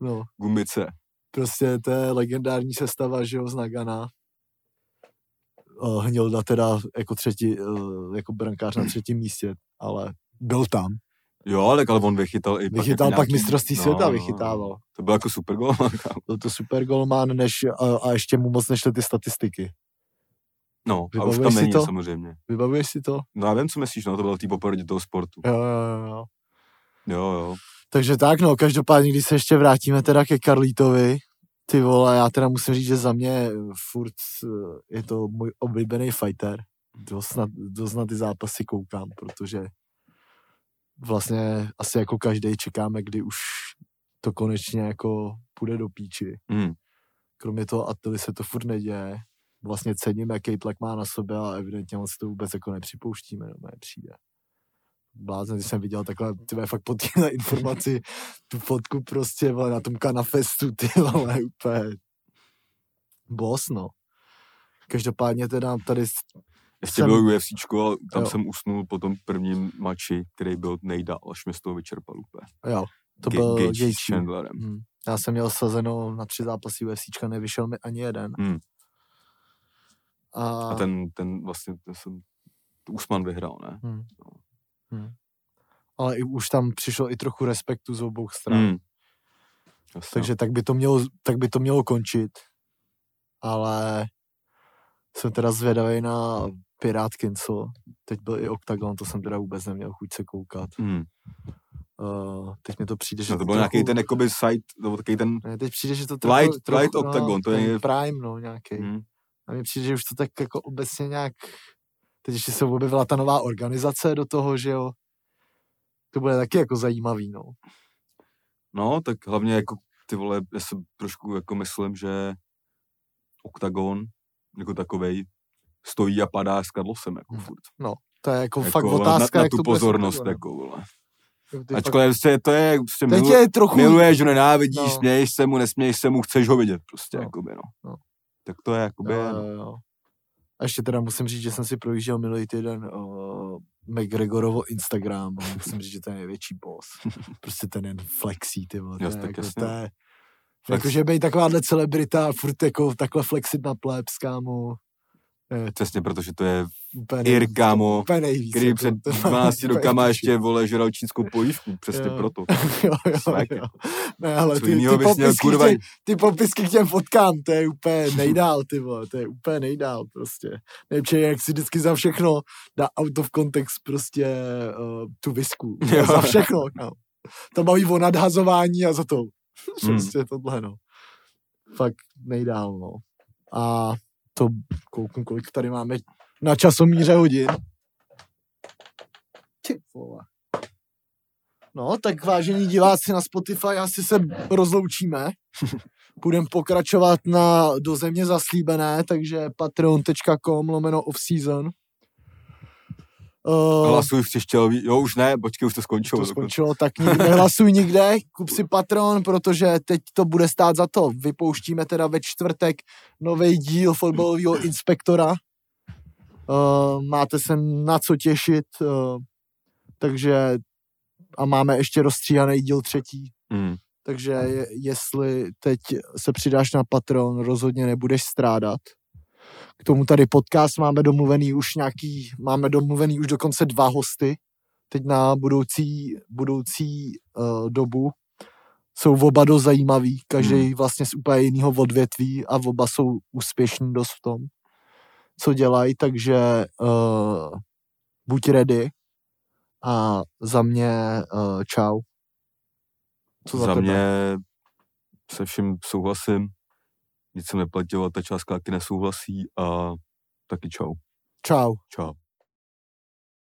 No, Gumice. prostě to je legendární sestava, že jo, z Nagana. Uh, Hnilda teda jako třetí, uh, jako brankář na třetím místě, ale byl tam. Jo, tak ale on vychytal i Vychytal jako pak nějaký- mistrovství světa, vychytával. To byl jako super gol. Byl to super golman, než, a, a ještě mu moc nešly ty statistiky. No, a už Vybavuješ tam není to? samozřejmě. Vybavuješ si to? No já vím, co myslíš, no, to byl tý poporodě toho sportu. Jo, jo, jo. Jo, jo. Takže tak, no, každopádně, když se ještě vrátíme teda ke Karlítovi, ty vole, já teda musím říct, že za mě furt eh, je to můj oblíbený fighter. Dost na, dost na ty zápasy koukám, protože vlastně asi jako každý čekáme, kdy už to konečně jako půjde do píči. Hmm. Kromě toho Attily se to furt neděje. Vlastně cením, jaký tlak má na sebe a evidentně moc to vůbec jako nepřipouštíme, nebo nepřijde. Blázen, když jsem viděl takhle, ty fakt po téhle informaci, tu fotku prostě, vole, na tom kanafestu, ty vole, úplně boss, no. Každopádně teda tady, Ještě Jsem- byl UFCčko, ale tam Jo. jsem usnul po tom prvním mači, který byl nejdál, až mě z toho vyčerpal úplně. jo, to Ge- byl Gaethje Gaethje. s Chandlerem. Hmm. Já jsem měl sazeno na tři zápasy UFCčka, nevyšel mi ani jeden. Hmm. A, A ten, ten vlastně, ten jsem, Usman vyhrál, ne? Hmm. Hmm. Ale i, už tam přišlo i trochu respektu z obou stran. Hmm. Jasně. Takže tak by, to mělo, tak by to mělo končit. Ale jsem teda zvědavý na Pirátkin, co teď byl i Octagon, to jsem teda vůbec neměl chuť se koukat. Hmm. Uh, teď mi to přijde, že No to byl nějaký ten jakoby site, nebo takový ten, Ne, teď přijde, že to Light- Light Octagon, no, to je- Prime, no, nějaký. hmm. A mně přijde, že už to tak jako obecně nějak... Teď ještě se objevila ta nová organizace do toho, že jo. To bude taky jako zajímavý, no. no, tak hlavně jako ty vole, já si trošku jako myslím, že Octagon jako takovej stojí a padá s Carlosem jako Hmm. furt. To je jako, Jako, fakt otázka, na, na jak tu to bude pozornost, Octagonem. jako vole. Ačkoliv prostě to je, prostě miluje, je trochu... miluješ nenávidíš, No. no. směješ se mu, nesměješ se mu, chceš ho vidět prostě, No. no. jakoby, no. No. Tak to je, jakoby, jo, no. jo, jo. A ještě teda musím říct, že jsem si projížděl minulý týden uh, McGregorovo Instagram a musím říct, že to je největší boss. Prostě ten jen flexí, ty vole. Je, tak jako, to je, Flex. jakože být takováhle celebrita a furt jako takhle flexit na plebs, kámo. Je Přesně, protože to je úplně Ir, nejvíc, kámo, úplně nejvíc. který jako, před to je 12 úplně rokama ještě, vole, žral čínskou polívku, přesně Jo. proto. jo, jo, Smack. jo. Ne, ale ty, ty, bys měl, popisky kurva, k těm, ty popisky k těm fotkám, to je úplně nejdál, ty vole, to je úplně nejdál prostě. Nejlepší jak si vždycky za všechno dá out of context prostě uh, tu visku. Jo. Za všechno, no. To baví o nadhazování a za to. Hmm. Prostě tohle, no. Fakt nejdál, no. A to kouknu, kolik tady máme na časomíře hodin. Ty vole. No, tak vážení diváci na Spotify, asi se rozloučíme. Budeme pokračovat na do země zaslíbené, takže patreon.com lomeno off-season. Uh, Hlasuj v křišťálový, jo už ne, počkej, už to skončilo. to skončilo, tak nikdy nehlasuj nikde, kup si Patron, protože teď to bude stát za to. Vypouštíme teda ve čtvrtek nový díl fotbalového inspektora. Uh, máte se na co těšit, uh, takže a máme ještě rozstříhaný díl třetí, Hmm. takže je, jestli teď se přidáš na Patron, rozhodně nebudeš strádat. K tomu tady podcast máme domluvený už nějaký, máme domluvený už dokonce dva hosty, teď na budoucí, budoucí uh, dobu. Jsou oba dost zajímaví, každý Hmm. vlastně z úplně jiného odvětví a oba jsou úspěšní dost v tom, co dělají, takže uh, buď ready a za mě uh, čau. Co za, Za tebe? mě se vším souhlasím, nic jsem neplatil a ta částka taky nesouhlasí a taky čau. Čau. Čau.